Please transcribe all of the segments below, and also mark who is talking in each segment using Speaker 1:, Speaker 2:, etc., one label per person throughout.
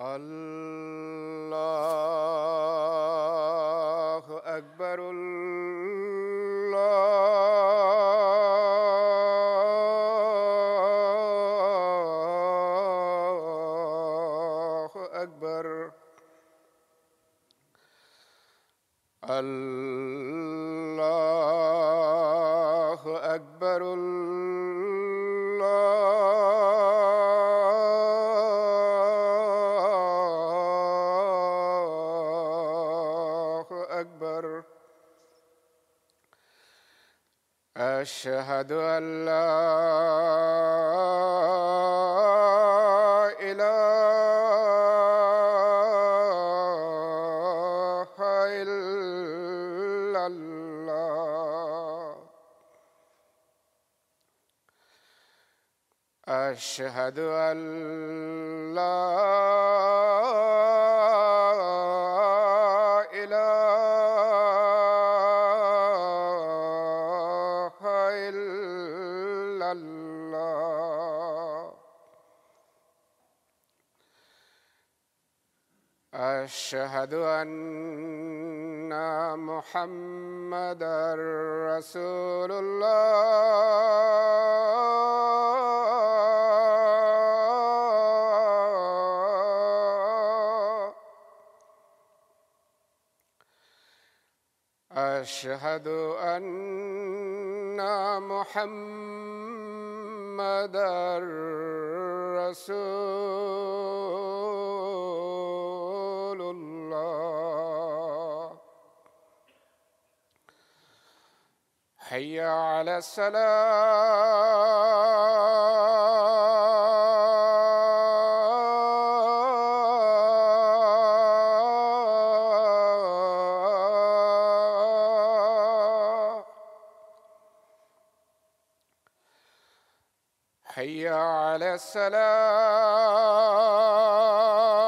Speaker 1: al اللہ عل اللہ اشحد اللہ محمد رسول الله أشهد أن محمد السلام حي على السلام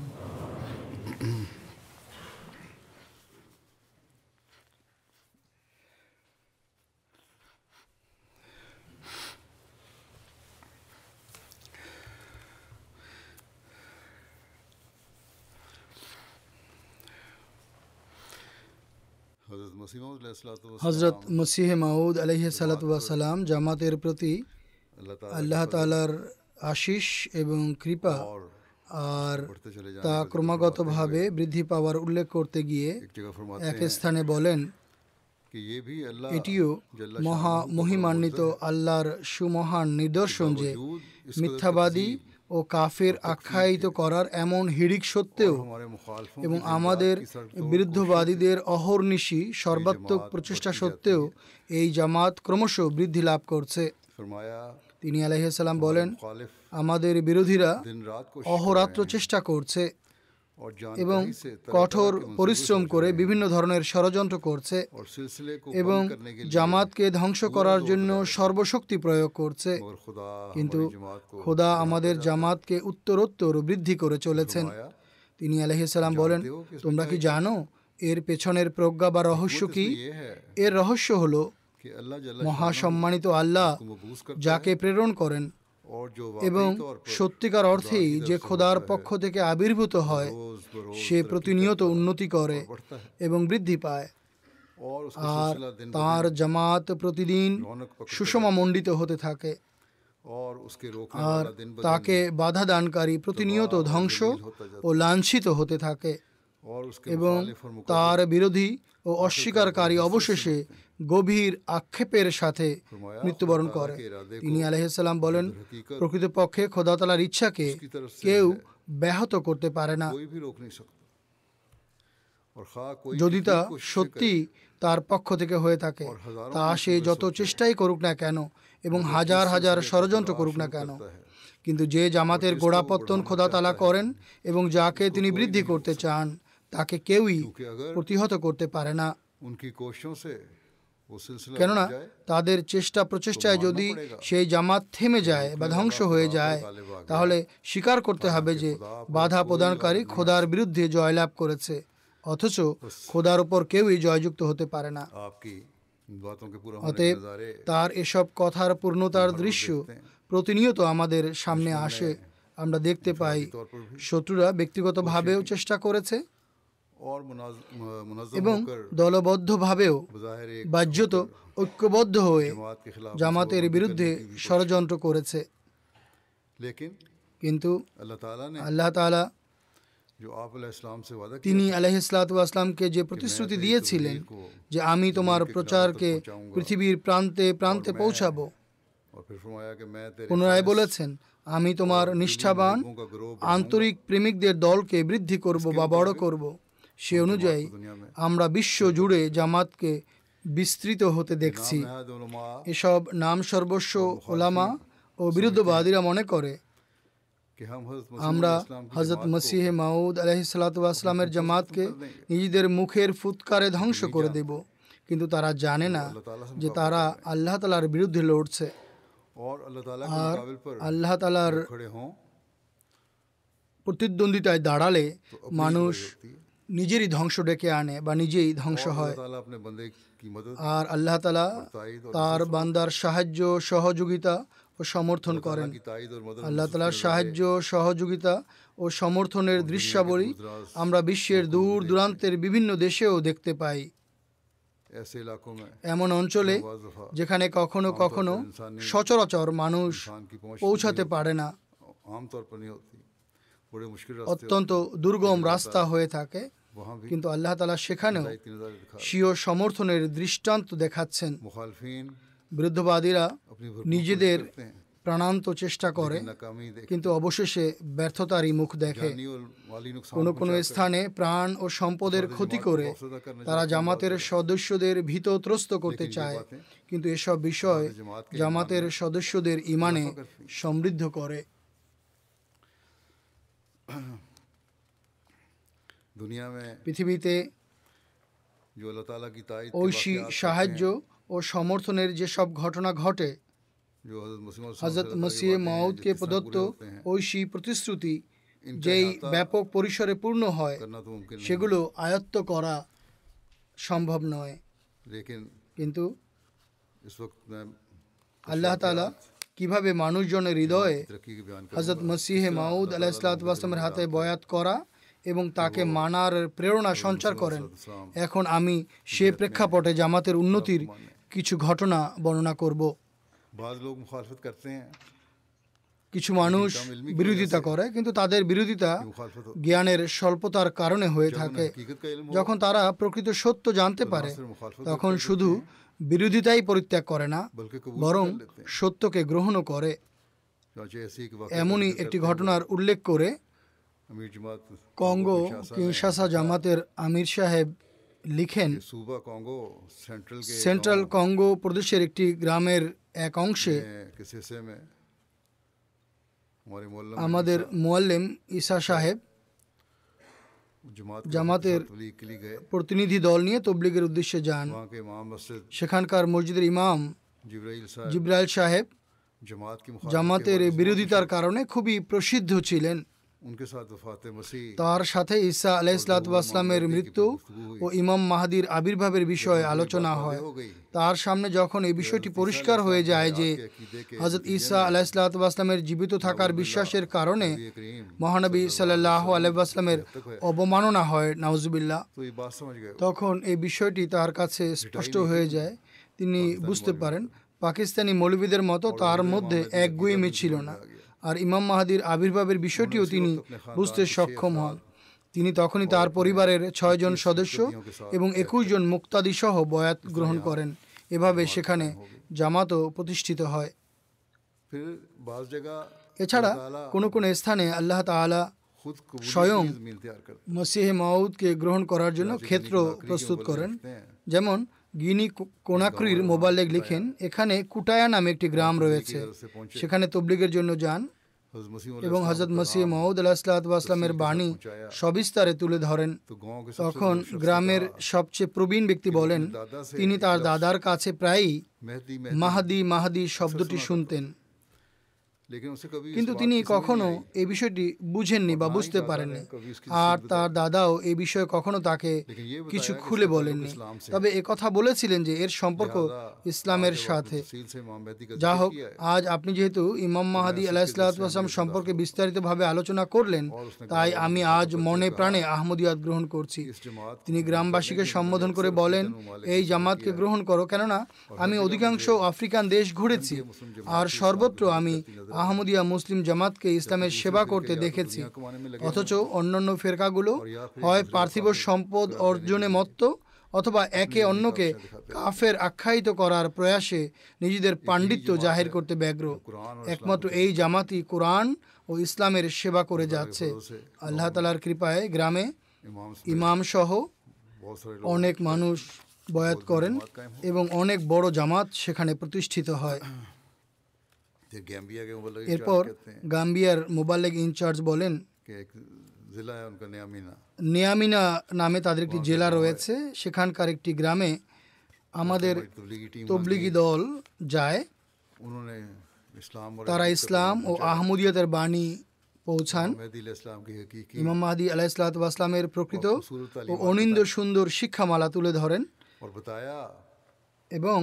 Speaker 2: হজরত মসিহ মাউদ আলহ সালাতাম জামাতের প্রতি আল্লাহ তালার আশিস এবং কৃপা আর তা ক্রমাগতভাবে বৃদ্ধি পাওয়ার উল্লেখ করতে গিয়ে এক স্থানে বলেন এটিও মহা মহিমান্বিত আল্লাহর সুমহান নিদর্শন যে মিথ্যাবাদী ও কাফের আখ্যায়িত করার এমন হিড়িক সত্ত্বেও এবং আমাদের বিরুদ্ধবাদীদের অহর্নিশি সর্বাত্মক প্রচেষ্টা সত্ত্বেও এই জামাত ক্রমশ বৃদ্ধি লাভ করছে তিনি আলাইসাল্লাম বলেন আমাদের বিরোধীরা অহরাত্র চেষ্টা করছে এবং কঠোর পরিশ্রম করে বিভিন্ন ধরনের ষড়যন্ত্র করছে এবং জামাতকে ধ্বংস করার জন্য সর্বশক্তি প্রয়োগ করছে কিন্তু খোদা আমাদের জামাতকে উত্তরোত্তর বৃদ্ধি করে চলেছেন তিনি আলহিসাল্লাম বলেন তোমরা কি জানো এর পেছনের প্রজ্ঞা বা রহস্য কি ইয়ে হ্যাঁ। এর রহস্য হলো মহাসম্মানিত আল্লাহ যাকে প্রেরণ করেন এবং সত্যিকার অর্থেই যে খোদার পক্ষ থেকে আবির্ভূত হয় সে প্রতিনিয়ত উন্নতি করে এবং বৃদ্ধি পায় আর তার জামাত প্রতিদিন সুষমা মণ্ডিত হতে থাকে আর তাকে বাধা দানকারী প্রতিনিয়ত ধ্বংস ও লাঞ্ছিত হতে থাকে এবং তার বিরোধী ও অস্বীকারী অবশেষে গভীর আক্ষেপের সাথে মৃত্যুবরণ করে তিনি আলহিসাল্লাম বলেন প্রকৃতপক্ষে খোদাতলার ইচ্ছাকে কেউ ব্যাহত করতে পারে না যদি তা সত্যি তার পক্ষ থেকে হয়ে থাকে তা সে যত চেষ্টাই করুক না কেন এবং হাজার হাজার ষড়যন্ত্র করুক না কেন কিন্তু যে জামাতের গোড়াপত্তন খোদাতলা করেন এবং যাকে তিনি বৃদ্ধি করতে চান তাকে কেউই প্রতিহত করতে পারে না কেননা তাদের চেষ্টা প্রচেষ্টায় যদি সেই জামাত থেমে যায় বা ধ্বংস হয়ে যায় তাহলে স্বীকার করতে হবে যে বাধা প্রদানকারী খোদার বিরুদ্ধে জয়লাভ করেছে অথচ খোদার ওপর কেউই জয়যুক্ত হতে পারে না অতএব তার এসব কথার পূর্ণতার দৃশ্য প্রতিনিয়ত আমাদের সামনে আসে আমরা দেখতে পাই শত্রুরা ব্যক্তিগতভাবেও চেষ্টা করেছে এবং দলবদ্ধভাবেও বাহ্যত ঐক্যবদ্ধ হয়ে জামাতের বিরুদ্ধে ষড়যন্ত্র করেছে কিন্তু আল্লাহ তালা তিনি আলহ ইসলাতামকে যে প্রতিশ্রুতি দিয়েছিলেন যে আমি তোমার প্রচারকে পৃথিবীর প্রান্তে প্রান্তে পৌঁছাবো পুনরায় বলেছেন আমি তোমার নিষ্ঠাবান আন্তরিক প্রেমিকদের দলকে বৃদ্ধি করব বা বড় করব সে অনুযায়ী আমরা বিশ্ব জুড়ে জামাতকে বিস্তৃত হতে দেখছি এসব নাম সর্বস্ব ওলামা ও বিরুদ্ধবাদীরা মনে করে আমরা হজরত মসিহ মাউদ আলহি সালাতামের জামাতকে নিজেদের মুখের ফুৎকারে ধ্বংস করে দেব কিন্তু তারা জানে না যে তারা আল্লাহ তালার বিরুদ্ধে লড়ছে আর আল্লাহ তালার প্রতিদ্বন্দ্বিতায় দাঁড়ালে মানুষ নিজেরই ধ্বংস ডেকে আনে বা নিজেই ধ্বংস হয় আর আল্লাহ তালা তার বান্দার সাহায্য সহযোগিতা ও সমর্থন করেন আল্লাহ তালার সাহায্য সহযোগিতা ও সমর্থনের দৃশ্যাবলী আমরা বিশ্বের দূর দূরান্তের বিভিন্ন দেশেও দেখতে পাই এমন অঞ্চলে যেখানে কখনো কখনো সচরাচর মানুষ পৌঁছাতে পারে না অত্যন্ত দুর্গম রাস্তা হয়ে থাকে কিন্তু আল্লাহ তালা সেখানেও স্বীয় সমর্থনের দৃষ্টান্ত দেখাচ্ছেন বিরুদ্ধবাদীরা নিজেদের প্রাণান্ত চেষ্টা করে কিন্তু অবশেষে ব্যর্থতারই মুখ দেখে কোনো কোনো স্থানে প্রাণ ও সম্পদের ক্ষতি করে তারা জামাতের সদস্যদের ভীতত্রস্ত করতে চায় কিন্তু এসব বিষয় জামাতের সদস্যদের ইমানে সমৃদ্ধ করে পৃথিবীতে ঐশী সাহায্য ও সমর্থনের যে সব ঘটনা ঘটে হজরত মসিহ মাউদকে প্রদত্ত হ্যাঁ। ঐশী প্রতিশ্রুতি যেই ব্যাপক পরিসরে পূর্ণ হয় সেগুলো আয়ত্ত করা সম্ভব নয় কিন্তু আল্লাহ তালা কিভাবে মানুষজনের হৃদয়ে হজরত মসিহে মাউদ আলাহ ইসলাতামের হাতে বয়াত করা এবং তাকে মানার প্রেরণা সঞ্চার করেন এখন আমি সে প্রেক্ষাপটে জামাতের উন্নতির মানে। কিছু ঘটনা বর্ণনা করব হ্যাঁ। কিছু মানুষ বিরোধিতা করে কিন্তু তাদের বিরোধিতা জ্ঞানের স্বল্পতার কারণে হয়ে থাকে যখন তারা প্রকৃত সত্য জানতে পারে তখন শুধু বিরোধিতাই পরিত্যাগ করে না বরং সত্যকে গ্রহণও করে এমনই একটি ঘটনার উল্লেখ করে কঙ্গো কিনশাসা জামাতের আমির সাহেব লিখেন সেন্ট্রাল কঙ্গো প্রদেশের একটি গ্রামের এক অংশে আমাদের মোয়াল্লেম ইসা সাহেব জামাতের প্রতিনিধি দল নিয়ে তবলিগের উদ্দেশ্যে যান সেখানকার মসজিদের ইমাম জিব্রাইল সাহেব জামাতের বিরোধিতার কারণে খুবই প্রসিদ্ধ ছিলেন তার সাথে ঈসা আলাইসালামের মৃত্যু ও ইমাম মাহাদির আবির্ভাবের বিষয়ে আলোচনা হয় তার সামনে যখন এই বিষয়টি পরিষ্কার হয়ে যায় যে হজরত ঈসা আলাইসলাতামের জীবিত থাকার বিশ্বাসের কারণে মহানবী সাল্লাহ আলাইসলামের অবমাননা হয় নাউজুবিল্লা তখন এই বিষয়টি তার কাছে স্পষ্ট হয়ে যায় তিনি বুঝতে পারেন পাকিস্তানি মৌলবীদের মতো তার মধ্যে একগুয়েমি ছিল না আর ইমাম মাহাদির আবির্ভাবের বিষয়টিও তিনি বুঝতে সক্ষম হন তিনি তখনই তার পরিবারের ছয়জন সদস্য এবং একুশ জন মুক্তাদি সহ বয়াত গ্রহণ করেন এভাবে সেখানে জামাতও প্রতিষ্ঠিত হয় এছাড়া কোনো কোনো স্থানে আল্লাহ তালা স্বয়ং মসিহে মাউদকে গ্রহণ করার জন্য ক্ষেত্র প্রস্তুত করেন যেমন গিনি কোনাক্রির মোবাইলে লিখেন এখানে কুটায়া নামে একটি হ্যাঁ, গ্রাম হ্যাঁ, রয়েছে সেখানে তবলিগের জন্য যান এবং হজরত মসিহ মহমুদ আলাহিসামের বাণী সবিস্তারে তুলে ধরেন তখন গ্রামের সবচেয়ে প্রবীণ ব্যক্তি বলেন তিনি তার দাদার কাছে প্রায়ই মাহাদি মাহাদি শব্দটি শুনতেন কিন্তু তিনি কখনো এই বিষয়টি বুঝেননি বা বুঝতে পারেননি আর তার দাদাও এই বিষয়ে কখনো তাকে কিছু খুলে বলেননি তবে কথা বলেছিলেন যে এর সম্পর্ক ইসলামের সাথে যা হোক আজ আপনি যেহেতু ইমাম মাহাদি আলাহ সম্পর্কে বিস্তারিতভাবে আলোচনা করলেন তাই আমি আজ মনে প্রাণে আহমদিয়াত গ্রহণ করছি তিনি গ্রামবাসীকে সম্বোধন করে বলেন এই জামাতকে গ্রহণ করো কেননা আমি অধিকাংশ আফ্রিকান দেশ ঘুরেছি আর সর্বত্র আমি আহমদিয়া মুসলিম জামাতকে ইসলামের সেবা করতে দেখেছি অথচ অন্যান্য ফেরকাগুলো হয় পার্থিব সম্পদ অর্জনে মত্ত অথবা একে অন্যকে কাফের আখ্যায়িত করার প্রয়াসে নিজেদের পাণ্ডিত্য জাহির করতে ব্যগ্র একমাত্র এই জামাতই কোরআন ও ইসলামের সেবা করে যাচ্ছে আল্লাহ তালার কৃপায় গ্রামে ইমাম সহ অনেক মানুষ বয়াত করেন এবং অনেক বড় জামাত সেখানে প্রতিষ্ঠিত হয় এরপর গাম্বিয়ার মোবাল্লেগ ইনচার্জ বলেন নিয়ামিনা নামে তাদের একটি জেলা রয়েছে সেখানকার একটি গ্রামে আমাদের তবলিগি দল যায় তারা ইসলাম ও আহমদীয়তের বাণী পৌঁছান ইমাম মাহাদি আলাহিসামের প্রকৃত ও অনিন্দ সুন্দর শিক্ষামালা তুলে ধরেন এবং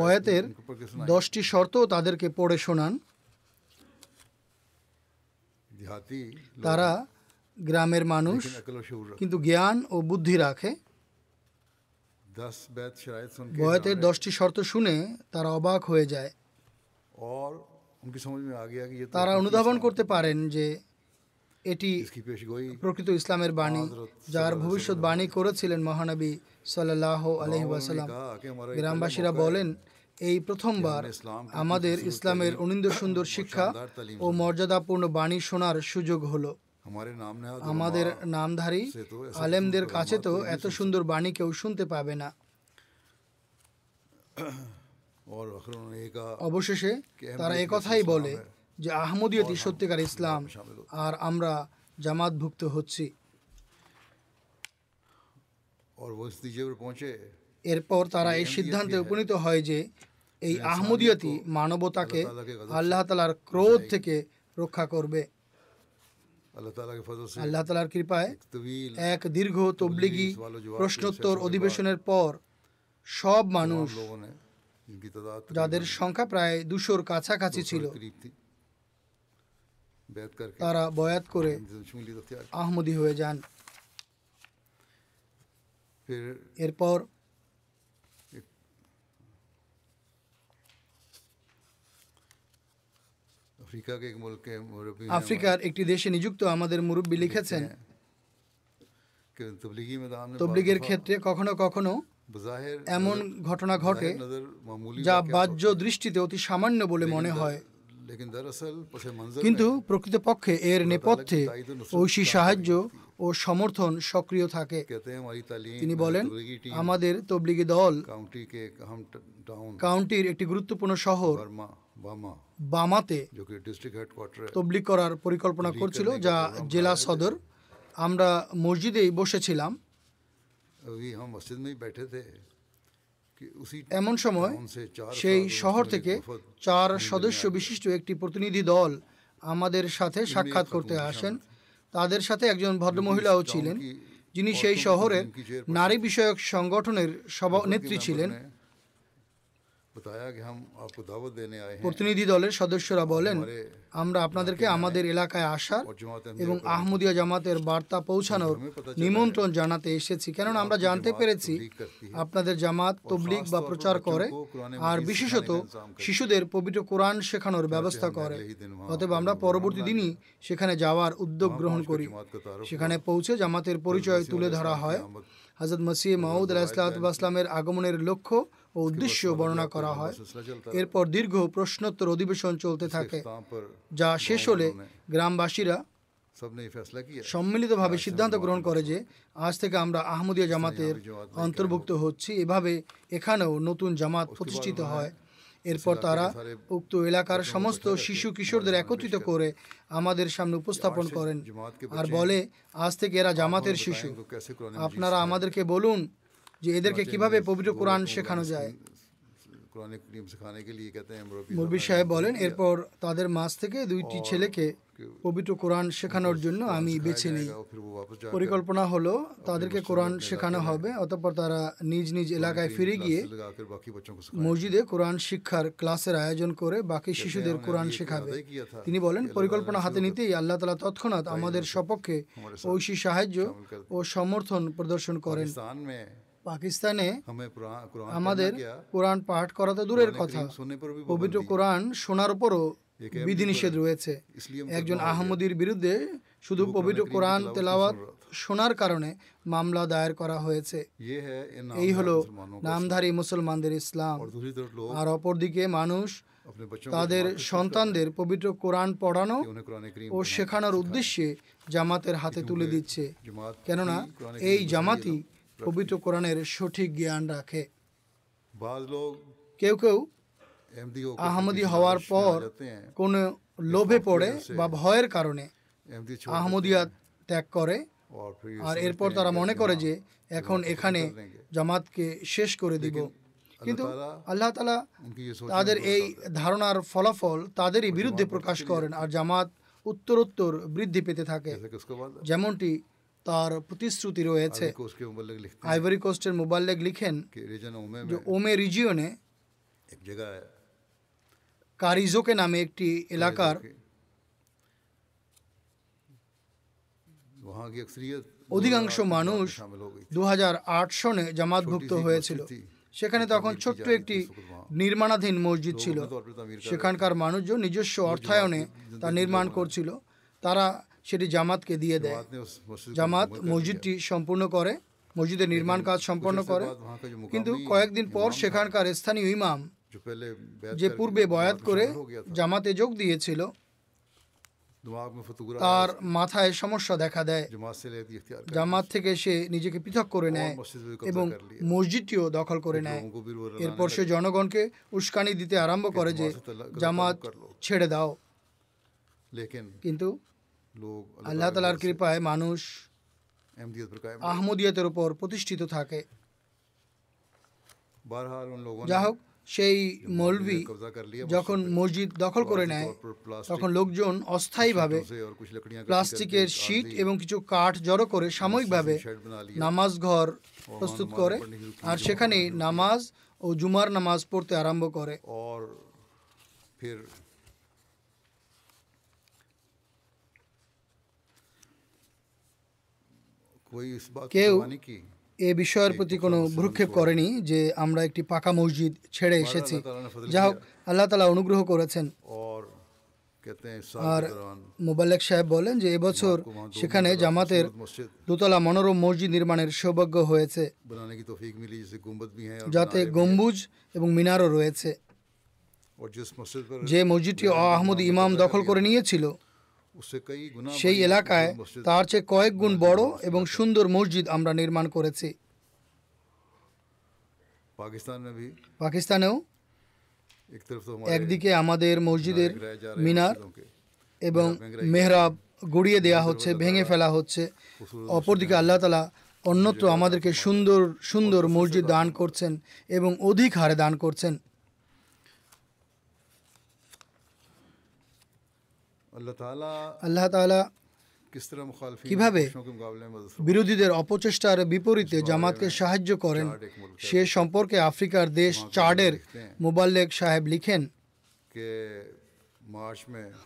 Speaker 2: বয়াতের দশটি শর্ত তাদেরকে পড়ে শোনান তারা গ্রামের মানুষ কিন্তু জ্ঞান ও বুদ্ধি রাখে বয়তের দশটি শর্ত শুনে তারা অবাক হয়ে যায় তারা অনুধাবন করতে পারেন যে এটি প্রকৃত ইসলামের বাণী যার ভবিষ্যৎ বাণী করেছিলেন মহানবী সাল্লাহ আলহিবাসাল্লাম গ্রামবাসীরা বলেন এই প্রথমবার আমাদের ইসলামের অনিন্দ সুন্দর শিক্ষা ও মর্যাদাপূর্ণ বাণী শোনার সুযোগ হলো আমাদের নামধারী আলেমদের কাছে তো এত সুন্দর বাণী কেউ শুনতে পাবে না অবশেষে তারা একথাই বলে যে আহমদীয়তি সত্যিকার ইসলাম আর আমরা জামাতভুক্ত হচ্ছি এরপর তারা এই সিদ্ধান্তে উপনীত হয় যে এই আহমদীয়তি মানবতাকে আল্লাহ তালার ক্রোধ থেকে রক্ষা করবে আল্লাহ তালার কৃপায় এক দীর্ঘ তবলিগি প্রশ্নোত্তর অধিবেশনের পর সব মানুষ যাদের সংখ্যা প্রায় দুশোর কাছাকাছি ছিল তারা বয়াত করে আহমদি হয়ে যান এরপর আফ্রিকার একটি দেশে নিযুক্ত আমাদের মুরব্বী লিখেছেন তবলিগের ক্ষেত্রে কখনো কখনো এমন ঘটনা ঘটে যা বাহ্য দৃষ্টিতে অতি সামান্য বলে মনে হয় কিন্তু প্রকৃতপক্ষে এর নেপথ্যে ঐশী সাহায্য ও সমর্থন সক্রিয় থাকে তিনি বলেন আমাদের তবলিগি দল কাউন্টির একটি গুরুত্বপূর্ণ শহর বামাতে তবলিগ করার পরিকল্পনা করছিল যা জেলা সদর আমরা মসজিদেই বসেছিলাম এমন সময় সেই শহর থেকে চার সদস্য বিশিষ্ট একটি প্রতিনিধি দল আমাদের সাথে সাক্ষাৎ করতে আসেন তাদের সাথে একজন ভদ্রমহিলাও ছিলেন যিনি সেই শহরের নারী বিষয়ক সংগঠনের সভা নেত্রী ছিলেন প্রতিনিধি দলের সদস্যরা বলেন আমরা আপনাদেরকে আমাদের এলাকায় আসার এবং আহমদিয়া জামাতের বার্তা পৌঁছানোর নিমন্ত্রণ জানাতে এসেছি কেননা আমরা জানতে পেরেছি আপনাদের জামাত তবলিক বা প্রচার করে আর বিশেষত শিশুদের পবিত্র কোরআন শেখানোর ব্যবস্থা করে অতএব আমরা পরবর্তী দিনই সেখানে যাওয়ার উদ্যোগ গ্রহণ করি সেখানে পৌঁছে জামাতের পরিচয় তুলে ধরা হয় হজরত মসিহ মাহমুদ আলাহ ইসলাতামের আগমনের লক্ষ্য ও উদ্দেশ্য বর্ণনা করা হয় এরপর দীর্ঘ প্রশ্নোত্তর অধিবেশন চলতে থাকে যা শেষ হলে গ্রামবাসীরা সম্মিলিতভাবে সিদ্ধান্ত গ্রহণ করে যে আজ থেকে আমরা আহমদীয় জামাতের অন্তর্ভুক্ত হচ্ছি এভাবে এখানেও নতুন জামাত প্রতিষ্ঠিত হয় এরপর তারা উক্ত এলাকার সমস্ত শিশু কিশোরদের একত্রিত করে আমাদের সামনে উপস্থাপন করেন আর বলে আজ থেকে এরা জামাতের শিশু আপনারা আমাদেরকে বলুন যে এদেরকে কিভাবে পবিত্র কোরআন শেখানো যায় মুরবি সাহেব বলেন এরপর তাদের মাছ থেকে দুইটি ছেলেকে পবিত্র কোরআন শেখানোর জন্য আমি বেছে নিই পরিকল্পনা হলো তাদেরকে কোরআন শেখানো হবে অতঃপর তারা নিজ নিজ এলাকায় ফিরে গিয়ে মসজিদে কোরআন শিক্ষার ক্লাসের আয়োজন করে বাকি শিশুদের কোরআন শেখাবে তিনি বলেন পরিকল্পনা হাতে নিতেই আল্লাহ তালা তৎক্ষণাৎ আমাদের সপক্ষে ঐশী সাহায্য ও সমর্থন প্রদর্শন করেন পাকিস্তানে আমাদের কোরআন পাঠ করা তো দূরের কথা পবিত্র কোরআন শোনার উপরও বিধিনিষেধ রয়েছে একজন আহমদির বিরুদ্ধে শুধু পবিত্র কোরআন তেলাওয়াত শোনার কারণে মামলা দায়ের করা হয়েছে এই হলো নামধারী মুসলমানদের ইসলাম আর অপরদিকে মানুষ তাদের সন্তানদের পবিত্র কোরআন পড়ানো ও শেখানোর উদ্দেশ্যে জামাতের হাতে তুলে দিচ্ছে কেননা এই জামাতই পবিত্র কোরআনের সঠিক জ্ঞান রাখে কেউ কেউ আহমদি হওয়ার পর কোনো লোভে পড়ে বা ভয়ের কারণে আহমদিয়া ত্যাগ করে আর এরপর তারা মনে করে যে এখন এখানে জামাতকে শেষ করে দিব কিন্তু আল্লাহ তালা তাদের এই ধারণার ফলাফল তাদেরই বিরুদ্ধে প্রকাশ করেন আর জামাত উত্তরোত্তর বৃদ্ধি পেতে থাকে যেমনটি তার প্রতিশ্রুতি রয়েছে আইভরি কোস্টের মোবাল্লেগ লিখেন যে ওমে রিজিয়নে কারিজোকে নামে একটি এলাকার অধিকাংশ মানুষ দু সনে জামাতভুক্ত হয়েছিল সেখানে তখন ছোট্ট একটি নির্মাণাধীন মসজিদ ছিল সেখানকার মানুষজন নিজস্ব অর্থায়নে তা নির্মাণ করছিল তারা সেটি জামাতকে দিয়ে দেয় জামাত মসজিদটি সম্পূর্ণ করে মসজিদের নির্মাণ কাজ সম্পন্ন করে কিন্তু কয়েকদিন পর সেখানকার স্থানীয় ইমাম যে পূর্বে বয়াত করে জামাতে যোগ দিয়েছিল তার মাথায় সমস্যা দেখা দেয় জামাত থেকে সে নিজেকে পৃথক করে নেয় এবং মসজিদটিও দখল করে নেয় এরপর সে জনগণকে উস্কানি দিতে আরম্ভ করে যে জামাত ছেড়ে দাও কিন্তু আল্লাহ তালার কৃপায় মানুষ আহমদিয়াতের উপর প্রতিষ্ঠিত থাকে যা হোক সেই মৌলভি যখন মসজিদ দখল করে নেয় তখন লোকজন অস্থায়ীভাবে প্লাস্টিকের শীট এবং কিছু কাঠ জড়ো করে সাময়িকভাবে নামাজ ঘর প্রস্তুত করে আর সেখানে নামাজ ও জুমার নামাজ পড়তে আরম্ভ করে কেউ এ বিষয়ের প্রতি কোনো ভ্রুক্ষেপ করেনি যে আমরা একটি পাকা মসজিদ ছেড়ে এসেছি যা হোক আল্লাহ তালা অনুগ্রহ করেছেন আর মোবাল্লেক সাহেব বলেন যে এবছর সেখানে জামাতের দোতলা মনোরম মসজিদ নির্মাণের সৌভাগ্য হয়েছে যাতে গম্বুজ এবং মিনারও রয়েছে যে মসজিদটি আহমদ ইমাম দখল করে নিয়েছিল সেই এলাকায় তার চেয়ে কয়েক গুণ বড় এবং সুন্দর মসজিদ আমরা নির্মাণ করেছি পাকিস্তানেও একদিকে আমাদের মসজিদের মিনার এবং মেহরাব গড়িয়ে দেয়া হচ্ছে ভেঙে ফেলা হচ্ছে অপরদিকে আল্লাহ তালা অন্যত্র আমাদেরকে সুন্দর সুন্দর মসজিদ দান করছেন এবং অধিক হারে দান করছেন আল্লাহ তালা কিভাবে বিরোধীদের অপচেষ্টার বিপরীতে জামাতকে সাহায্য করেন সে সম্পর্কে আফ্রিকার দেশ চাডের মোবাল্লেক সাহেব লিখেন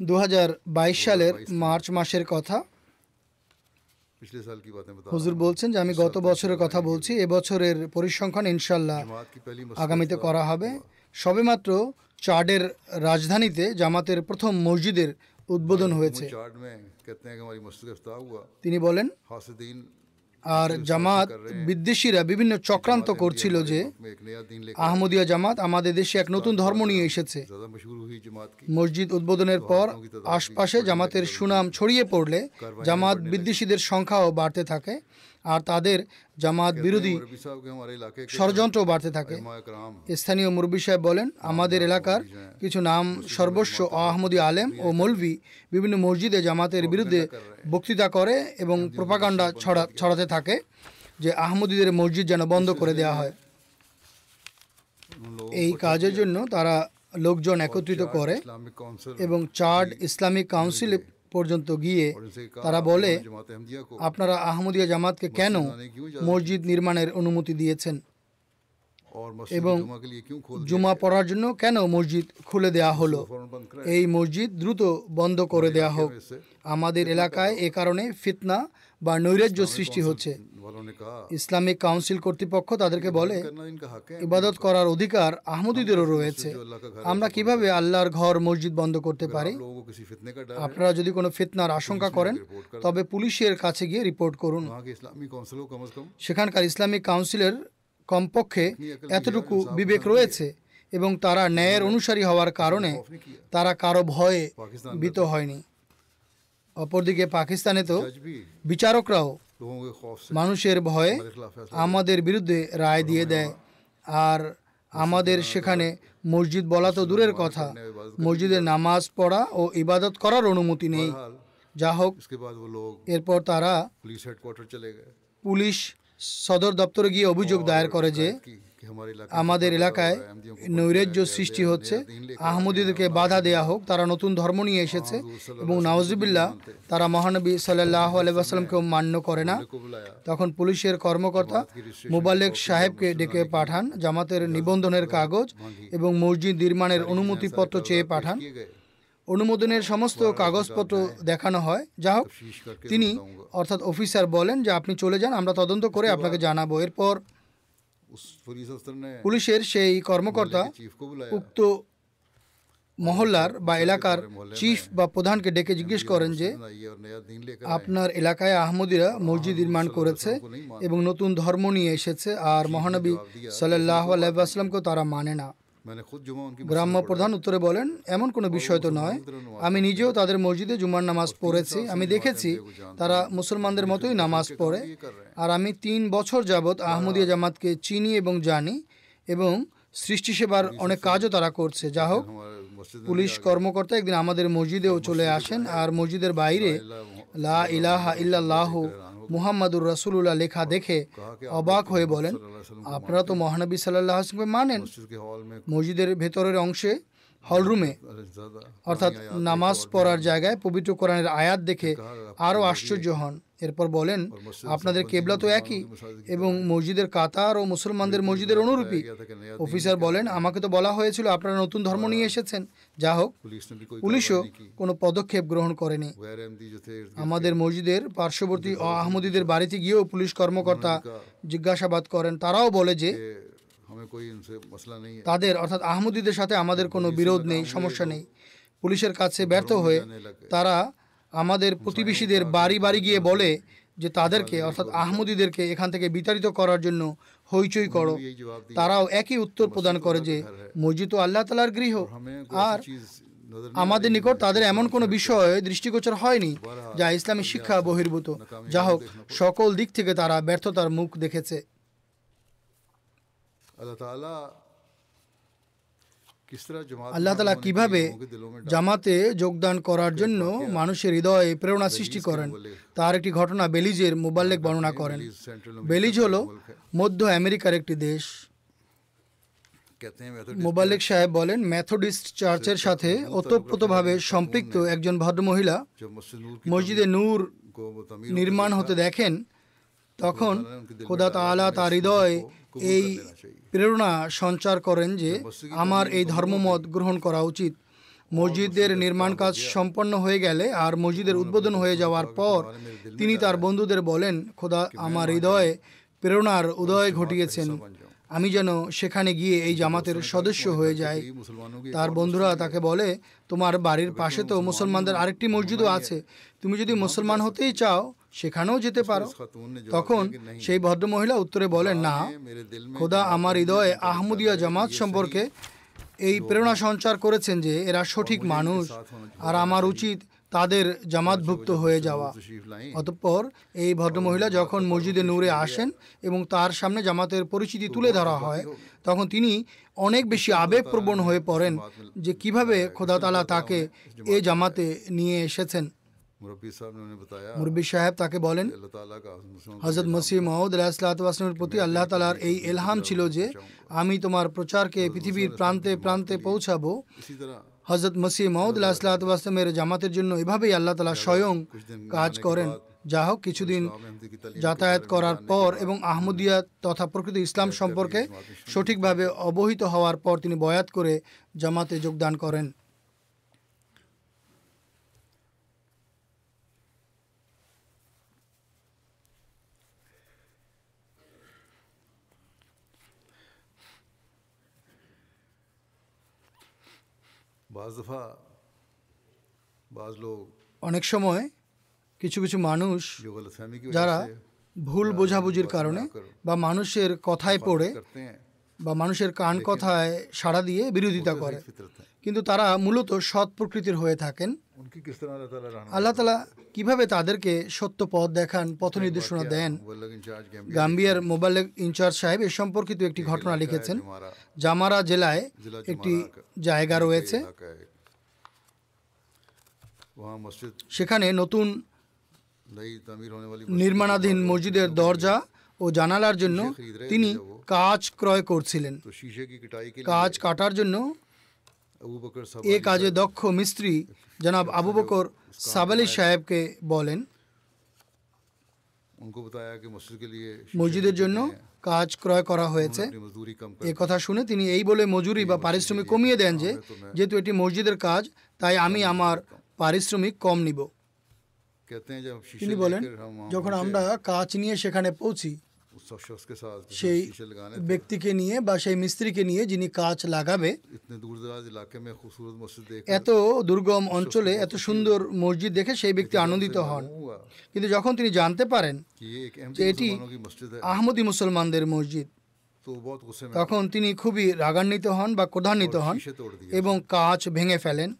Speaker 2: দু সালের মার্চ মাসের কথা হুজুর বলছেন যে আমি গত বছরের কথা বলছি এবছরের পরিসংখ্যান ইনশাল্লাহ আগামীতে করা হবে সবেমাত্র চাডের রাজধানীতে জামাতের প্রথম মসজিদের উদ্বোধন হয়েছে তিনি বলেন আর জামাত বিদ্বেষীরা বিভিন্ন চক্রান্ত করছিল যে আহমদিয়া জামাত আমাদের দেশে এক নতুন ধর্ম নিয়ে এসেছে মসজিদ উদ্বোধনের পর আশপাশে জামাতের সুনাম ছড়িয়ে পড়লে জামাত বিদ্বেষীদের সংখ্যাও বাড়তে থাকে আর তাদের জামাত বিরোধী ষড়যন্ত্র বাড়তে থাকে স্থানীয় মুরব্বী সাহেব বলেন আমাদের এলাকার কিছু নাম সর্বস্ব আহমদি আলেম ও মৌলভি বিভিন্ন মসজিদে জামাতের বিরুদ্ধে বক্তৃতা করে এবং প্রোপাগান্ডা ছড়া ছড়াতে থাকে যে আহমদিদের মসজিদ যেন বন্ধ করে দেওয়া হয় এই কাজের জন্য তারা লোকজন একত্রিত করে এবং চার্ড ইসলামিক কাউন্সিল পর্যন্ত গিয়ে তারা বলে আপনারা আহমদিয়া জামাতকে কেন মসজিদ নির্মাণের অনুমতি দিয়েছেন এবং জুমা পড়ার জন্য কেন মসজিদ খুলে দেয়া হলো এই মসজিদ দ্রুত বন্ধ করে দেয়া হোক আমাদের এলাকায় এ কারণে ফিতনা বা নৈরাজ্য সৃষ্টি হচ্ছে ইসলামিক কাউন্সিল কর্তৃপক্ষ তাদেরকে বলে ইবাদত করার অধিকার আহমদীদেরও রয়েছে আমরা কিভাবে আল্লাহর ঘর মসজিদ বন্ধ করতে পারি আপনারা যদি কোনো ফিতনার আশঙ্কা করেন তবে পুলিশের কাছে গিয়ে রিপোর্ট করুন সেখানকার ইসলামিক কাউন্সিলের কমপক্ষে এতটুকু বিবেক রয়েছে এবং তারা ন্যায়ের অনুসারী হওয়ার কারণে তারা কারো ভয়ে ভীত হয়নি অপরদিকে পাকিস্তানে তো বিচারকরাও মানুষের ভয়ে আমাদের বিরুদ্ধে রায় দিয়ে দেয় আর আমাদের সেখানে মসজিদ বলা তো দূরের কথা মসজিদে নামাজ পড়া ও ইবাদত করার অনুমতি নেই যা হোক এরপর তারা পুলিশ সদর দপ্তরে গিয়ে অভিযোগ দায়ের করে যে আমাদের এলাকায় নৈরাজ্য সৃষ্টি হচ্ছে আহমদীদেরকে বাধা দেয়া হোক তারা নতুন ধর্ম নিয়ে এসেছে এবং নওয়াজবিল্লা তারা মহানবী সাল্লাহ আলাইসাল্লামকেও মান্য করে না তখন পুলিশের কর্মকর্তা মোবালেক সাহেবকে ডেকে পাঠান জামাতের নিবন্ধনের কাগজ এবং মসজিদ নির্মাণের অনুমতিপত্র চেয়ে পাঠান অনুমোদনের সমস্ত কাগজপত্র দেখানো হয় যা হোক তিনি অর্থাৎ অফিসার বলেন যে আপনি চলে যান আমরা তদন্ত করে আপনাকে জানাবো এরপর পুলিশের সেই কর্মকর্তা উক্ত মহল্লার বা এলাকার চিফ বা প্রধানকে ডেকে জিজ্ঞেস করেন যে আপনার এলাকায় আহমদিরা মসজিদ নির্মাণ করেছে এবং নতুন ধর্ম নিয়ে এসেছে আর মহানবী সাল্লাহ আলাইসলামকেও তারা মানে না মানে গ্রাম্য প্রধান উত্তরে বলেন এমন কোনো বিষয় তো নয় আমি নিজেও তাদের মসজিদে জুমার নামাজ পড়েছি আমি দেখেছি তারা মুসলমানদের মতোই নামাজ পড়ে আর আমি তিন বছর যাবৎ আহমদিয়া জামাতকে চিনি এবং জানি এবং সৃষ্টি সেবার অনেক কাজও তারা করছে যা হোক হ্যাঁ, হ্যাঁ, হ্যাঁ, পুলিশ কর্মকর্তা একদিন আমাদের মসজিদেও চলে আসেন আর মসজিদের বাইরে লা ইলাহা ইল্লাহ মুহাম্মদুর রসুল্লাহ লেখা দেখে অবাক হয়ে বলেন আপনারা তো মহানবী সাল্লাহ মানেন মসজিদের ভেতরের অংশে হলরুমে অর্থাৎ নামাজ পড়ার জায়গায় পবিত্র কোরআনের আয়াত দেখে আরও আশ্চর্য হন এরপর বলেন আপনাদের কেবলা তো একই এবং মসজিদের কাতার ও মুসলমানদের মসজিদের অনুরূপী অফিসার বলেন আমাকে তো বলা হয়েছিল আপনারা নতুন ধর্ম নিয়ে এসেছেন যা হোক পুলিশও কোনো পদক্ষেপ গ্রহণ করেনি আমাদের মসজিদের পার্শ্ববর্তী আহমদীদের বাড়িতে গিয়েও পুলিশ কর্মকর্তা জিজ্ঞাসাবাদ করেন তারাও বলে যে তাদের অর্থাৎ আহমদীদের সাথে আমাদের কোনো বিরোধ নেই সমস্যা নেই পুলিশের কাছে ব্যর্থ হয়ে তারা আমাদের প্রতিবেশীদের বাড়ি বাড়ি গিয়ে বলে যে তাদেরকে অর্থাৎ আহমদীদেরকে এখান থেকে বিতাড়িত করার জন্য হইচই করো তারাও একই উত্তর প্রদান করে যে মসজিদ আল্লাহ তালার গৃহ আর আমাদের নিকট তাদের এমন কোনো বিষয় দৃষ্টিগোচর হয়নি যা ইসলামী শিক্ষা বহির্ভূত যা হোক সকল দিক থেকে তারা ব্যর্থতার মুখ দেখেছে আল্লাহ আল্লাহ তালা কিভাবে জামাতে যোগদান করার জন্য মানুষের হৃদয়ে প্রেরণা সৃষ্টি করেন তার একটি ঘটনা বেলিজের মোবাল্লেক বর্ণনা হ্যাঁ, করেন বেলিজ হল মধ্য আমেরিকার একটি দেশ মোবাল্লেক সাহেব বলেন ম্যাথোডিস্ট চার্চের সাথে ওতপ্রোতভাবে সম্পৃক্ত একজন ভদ্রমহিলা মসজিদে নূর নির্মাণ হতে দেখেন তখন খোদা তালা তার হৃদয় এই প্রেরণা সঞ্চার করেন যে হ্যাঁ, আমার এই ধর্মমত গ্রহণ করা উচিত মসজিদের নির্মাণ কাজ হ্যাঁ। সম্পন্ন হয়ে গেলে আর মসজিদের উদ্বোধন হয়ে যাওয়ার পর তিনি তার বন্ধুদের বলেন খোদা আমার হৃদয়ে প্রেরণার উদয় ঘটিয়েছেন আমি যেন সেখানে গিয়ে এই জামাতের সদস্য হয়ে যাই তার বন্ধুরা তাকে বলে তোমার বাড়ির পাশে তো মুসলমানদের আরেকটি মসজিদও আছে তুমি যদি মুসলমান হতেই চাও সেখানেও যেতে পারো তখন সেই ভদ্রমহিলা উত্তরে বলেন না খোদা আমার হৃদয়ে আহমদিয়া জামাত সম্পর্কে এই প্রেরণা সঞ্চার করেছেন যে এরা সঠিক মানুষ আর আমার উচিত তাদের জামাতভুক্ত হয়ে যাওয়া অতঃপর এই ভদ্রমহিলা যখন মসজিদে নূরে আসেন এবং তার সামনে জামাতের পরিচিতি তুলে ধরা হয় তখন তিনি অনেক বেশি আবেগপ্রবণ হয়ে পড়েন যে কিভাবে খোদাতালা তাকে এ জামাতে নিয়ে এসেছেন মুরব্বী সাহেব তাকে বলেন হজরত মসিহ মাহুদ আলাহিসামের প্রতি আল্লাহ তালার এই এলহাম ছিল যে আমি তোমার প্রচারকে পৃথিবীর প্রান্তে প্রান্তে পৌঁছাবো হজরত মসিহ মাহুদ আলাহিসামের জামাতের জন্য এভাবেই আল্লাহ তালা স্বয়ং কাজ করেন যা হোক কিছুদিন যাতায়াত করার পর এবং আহমদিয়া তথা প্রকৃত ইসলাম সম্পর্কে সঠিকভাবে অবহিত হওয়ার পর তিনি বয়াত করে জামাতে যোগদান করেন অনেক সময় কিছু কিছু মানুষ যারা ভুল বোঝাবুঝির কারণে বা মানুষের কথায় পড়ে বা মানুষের কান কথায় সাড়া দিয়ে বিরোধিতা করে কিন্তু তারা মূলত সৎ প্রকৃতির হয়ে থাকেন আল্লাহ তালা কিভাবে তাদেরকে সত্য পথ দেখান পথ নির্দেশনা দেন গাম্বিয়ার মোবাইল ইনচার্জ সাহেব এ সম্পর্কিত একটি ঘটনা লিখেছেন জামারা জেলায় একটি জায়গা রয়েছে সেখানে নতুন নির্মাণাধীন মসজিদের দরজা ও জানালার জন্য তিনি কাজ ক্রয় করছিলেন কাজ কাটার জন্য এ কাজে দক্ষ মিস্ত্রি জনাব আবু বকর সাবালি সাহেবকে বলেন মসজিদের জন্য কাজ ক্রয় করা হয়েছে এ কথা শুনে তিনি এই বলে মজুরি বা পারিশ্রমিক কমিয়ে দেন যে যেহেতু এটি মসজিদের কাজ তাই আমি আমার পারিশ্রমিক কম নিব তিনি বলেন যখন আমরা কাজ নিয়ে সেখানে পৌঁছি সেই ব্যক্তিকে নিয়ে বা সেই মিস্ত্রিকে নিয়ে যিনি কাজ লাগাবে এত দুর্গম অঞ্চলে এত সুন্দর মসজিদ দেখে সেই ব্যক্তি আনন্দিত হন কিন্তু যখন তিনি জানতে পারেন যে এটি আহমদী মুসলমানদের মসজিদ তখন তিনি খুবই রাগান্বিত হন বা ক্রধান্বিত হন এবং কাজ ভেঙে ফেলেন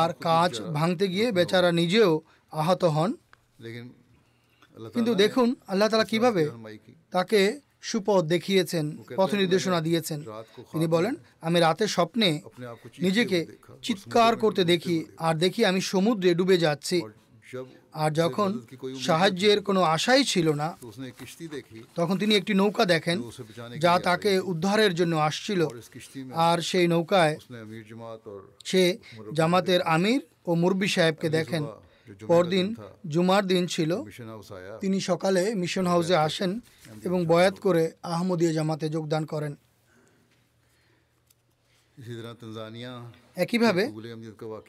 Speaker 2: আর কাজ ভাঙতে গিয়ে বেচারা নিজেও আহত হন কিন্তু দেখুন আল্লাহ তালা কিভাবে তাকে সুপথ দেখিয়েছেন পথ নির্দেশনা দিয়েছেন তিনি বলেন আমি রাতে স্বপ্নে নিজেকে চিৎকার করতে দেখি আর দেখি আমি সমুদ্রে ডুবে যাচ্ছি আর যখন সাহায্যের কোনো আশাই ছিল না তখন তিনি একটি নৌকা দেখেন যা তাকে উদ্ধারের জন্য আসছিল আর সেই নৌকায় সে জামাতের আমির ও মুরবি সাহেবকে দেখেন পরদিন জুমার দিন ছিল তিনি সকালে মিশন হাউসে আসেন এবং বয়াত করে আহমদীয় জামাতে যোগদান করেন একইভাবে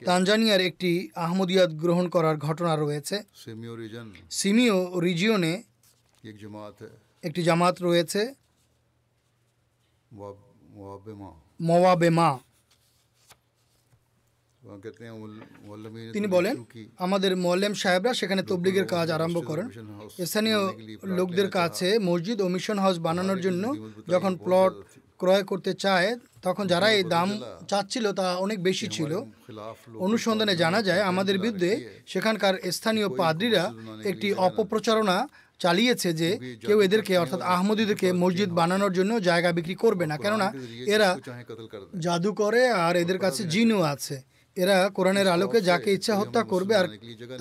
Speaker 2: তানজানিয়ার একটি আহমদিয়াত গ্রহণ করার ঘটনা রয়েছে সিমিও রিজিয়নে একটি জামাত রয়েছে মওয়াবেমা তিনি বলেন আমাদের মোল্লেম সাহেবরা সেখানে তবলিগের কাজ আরম্ভ করেন স্থানীয় লোকদের কাছে মসজিদ ও মিশন হাউস বানানোর জন্য যখন প্লট ক্রয় করতে চায় তখন যারা এই দাম চাচ্ছিল তা অনেক বেশি ছিল অনুসন্ধানে জানা যায় আমাদের বিরুদ্ধে সেখানকার স্থানীয় পাদ্রীরা একটি অপপ্রচারণা চালিয়েছে যে কেউ এদেরকে অর্থাৎ আহমদীদেরকে মসজিদ বানানোর জন্য জায়গা বিক্রি করবে না কেননা এরা জাদু করে আর এদের কাছে জিনও আছে এরা কোরআনের আলোকে যাকে ইচ্ছা হত্যা করবে আর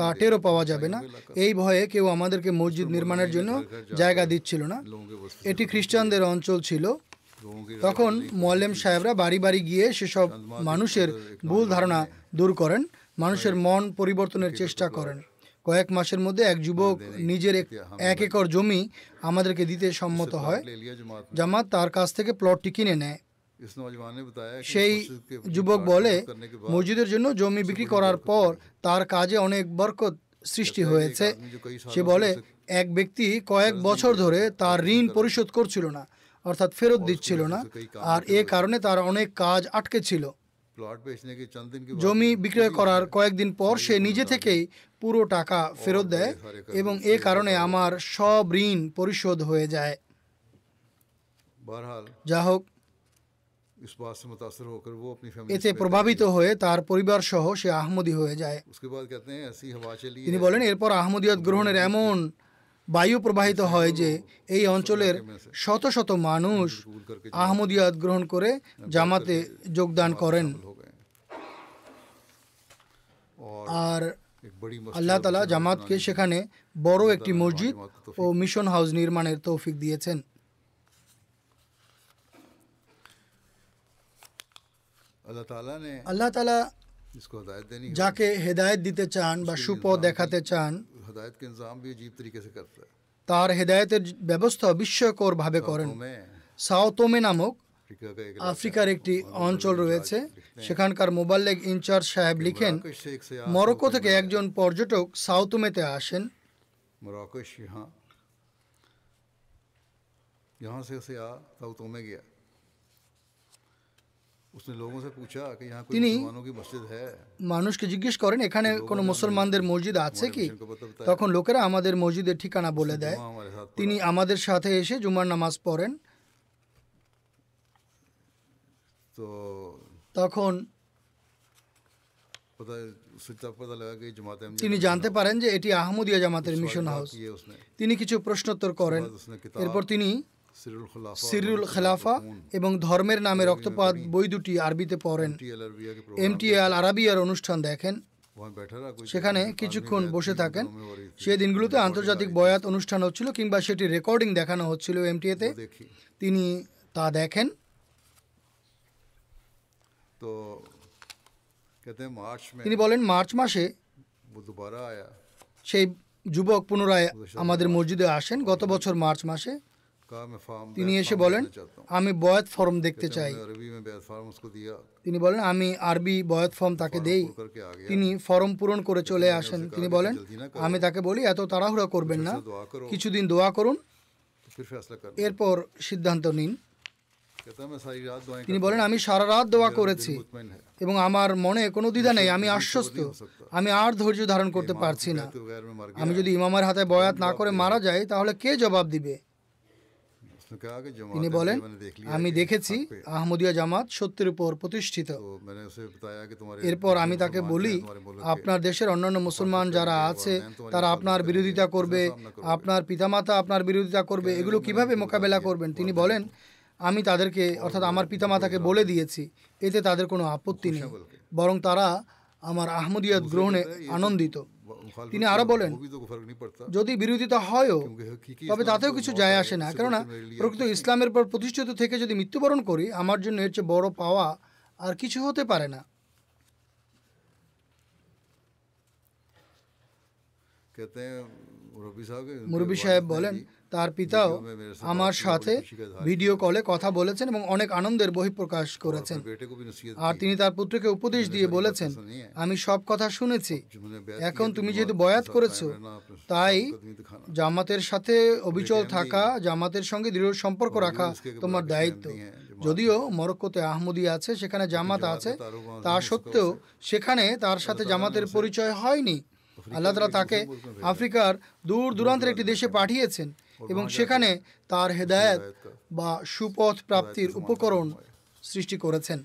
Speaker 2: তা পাওয়া যাবে না এই ভয়ে কেউ আমাদেরকে মসজিদ নির্মাণের জন্য জায়গা দিচ্ছিল না এটি খ্রিস্টানদের অঞ্চল ছিল তখন মোয়াল্লেম সাহেবরা বাড়ি বাড়ি গিয়ে সেসব মানুষের ভুল ধারণা দূর করেন মানুষের মন পরিবর্তনের চেষ্টা করেন কয়েক মাসের মধ্যে এক মানে যুবক নিজের এক একর জমি আমাদেরকে দিতে সম্মত হয় জামাত তার কাছ থেকে প্লটটি কিনে নেয় সেই যুবক বলে মসজিদের জন্য জমি বিক্রি করার পর তার কাজে অনেক বরকত সৃষ্টি হয়েছে সে বলে এক ব্যক্তি কয়েক বছর ধরে তার ঋণ পরিশোধ করছিল না অর্থাৎ ফেরত দিচ্ছিল না আর এ কারণে তার অনেক কাজ আটকে ছিল জমি বিক্রয় করার কয়েকদিন পর সে নিজে থেকেই পুরো টাকা ফেরত দেয় এবং এ কারণে আমার সব ঋণ পরিশোধ হয়ে যায় যা হোক এতে প্রভাবিত হয়ে তার পরিবার সহ সে আহমদি হয়ে যায় তিনি বলেন এরপর আহমদিয়ত গ্রহণের এমন বায়ু প্রবাহিত হয় যে এই অঞ্চলের শত শত মানুষ আহমদিয়ত গ্রহণ করে জামাতে যোগদান করেন আর আল্লাহ তালা জামাতকে সেখানে বড় একটি মসজিদ ও মিশন হাউস নির্মাণের তৌফিক দিয়েছেন আল্লাহ তালা যাকে হেদায়ত দিতে চান বা সুপথ দেখাতে চান তার হেদায়তের ব্যবস্থা বিস্ময়কর ভাবে করেন সাওতোমে নামক আফ্রিকার একটি অঞ্চল রয়েছে সেখানকার মোবাল্লেগ ইনচার্জ সাহেব লিখেন মরক্কো থেকে একজন পর্যটক সাউতুমেতে আসেন মরক্কো
Speaker 3: তিনি মানুষকে জিজ্ঞেস করেন এখানে কোনো মুসলমানদের মসজিদ আছে কি তখন লোকেরা আমাদের মসজিদের ঠিকানা বলে দেয় তিনি আমাদের সাথে এসে জুমার নামাজ পড়েন তখন তিনি
Speaker 2: জানতে পারেন যে এটি আহমদিয়া জামাতের মিশন হাউস তিনি কিছু প্রশ্নোত্তর করেন এরপর তিনি সিরুল খেলাফা এবং ধর্মের নামে রক্তপাত বই দুটি আরবিতে পড়েন এমটিএল আরাবিয়ার অনুষ্ঠান দেখেন সেখানে কিছুক্ষণ বসে থাকেন সেই দিনগুলোতে আন্তর্জাতিক বয়াত অনুষ্ঠান হচ্ছিল কিংবা সেটি রেকর্ডিং দেখানো হচ্ছিল এমটিএতে তিনি তা দেখেন তো তিনি বলেন মার্চ মাসে সেই যুবক পুনরায় আমাদের মসজিদে আসেন গত বছর মার্চ মাসে তিনি এসে বলেন আমি বয়াত ফর্ম দেখতে চাই তিনি বলেন আমি আরবি বয়াত ফর্ম তাকে দেই তিনি ফর্ম পূরণ করে চলে আসেন তিনি বলেন আমি তাকে বলি এত তাড়াহুড়া করবেন না কিছুদিন দোয়া করুন এরপর সিদ্ধান্ত নিন তিনি বলেন আমি সারা রাত দোয়া করেছি এবং আমার মনে কোনো দ্বিধা নেই আমি আশ্বস্ত আমি আর ধৈর্য ধারণ করতে পারছি না আমি যদি ইমামের হাতে বয়াত না করে মারা যাই তাহলে কে জবাব দিবে তিনি বলেন আমি দেখেছি আহমদিয়া জামাত সত্যের উপর প্রতিষ্ঠিত মানে এরপর আমি তাকে বলি আপনার দেশের অন্যান্য মুসলমান যারা আছে তারা আপনার বিরোধিতা করবে আপনার পিতামাতা আপনার বিরোধিতা করবে এগুলো কিভাবে মোকাবেলা করবেন তিনি বলেন আমি তাদেরকে অর্থাৎ আমার পিতামাতাকে বলে দিয়েছি এতে তাদের কোনো আপত্তি নেই বরং তারা আমার আহমদিয়াত গ্রহণে আনন্দিত তিনি আরো বলেন যদি বিরোধিতা হয়ও তবে তাতেও কিছু যায় আসে না কেননা প্রকৃত ইসলামের পর প্রতিষ্ঠিত থেকে যদি মৃত্যুবরণ করি আমার জন্য এর চেয়ে বড় পাওয়া আর কিছু হতে পারে না মুরব্বী সাহেব বলেন তার পিতাও আমার সাথে ভিডিও কলে কথা বলেছেন এবং অনেক আনন্দের বহিঃপ্রকাশ করেছেন আর তিনি তার পুত্রকে উপদেশ দিয়ে বলেছেন আমি সব কথা শুনেছি এখন তুমি যেহেতু বয়াত করেছো তাই জামাতের সাথে অবিচল থাকা জামাতের সঙ্গে দৃঢ় সম্পর্ক রাখা তোমার দায়িত্ব যদিও মরক্কোতে আহমদি আছে সেখানে জামাত আছে তা সত্ত্বেও সেখানে তার সাথে জামাতের পরিচয় হয়নি আল্লাহ তাকে আফ্রিকার দূর দূরান্তের একটি দেশে পাঠিয়েছেন এবং সেখানে তার হেদায়ত বা সুপথ প্রাপ্তির উপকরণ সৃষ্টি করেছেন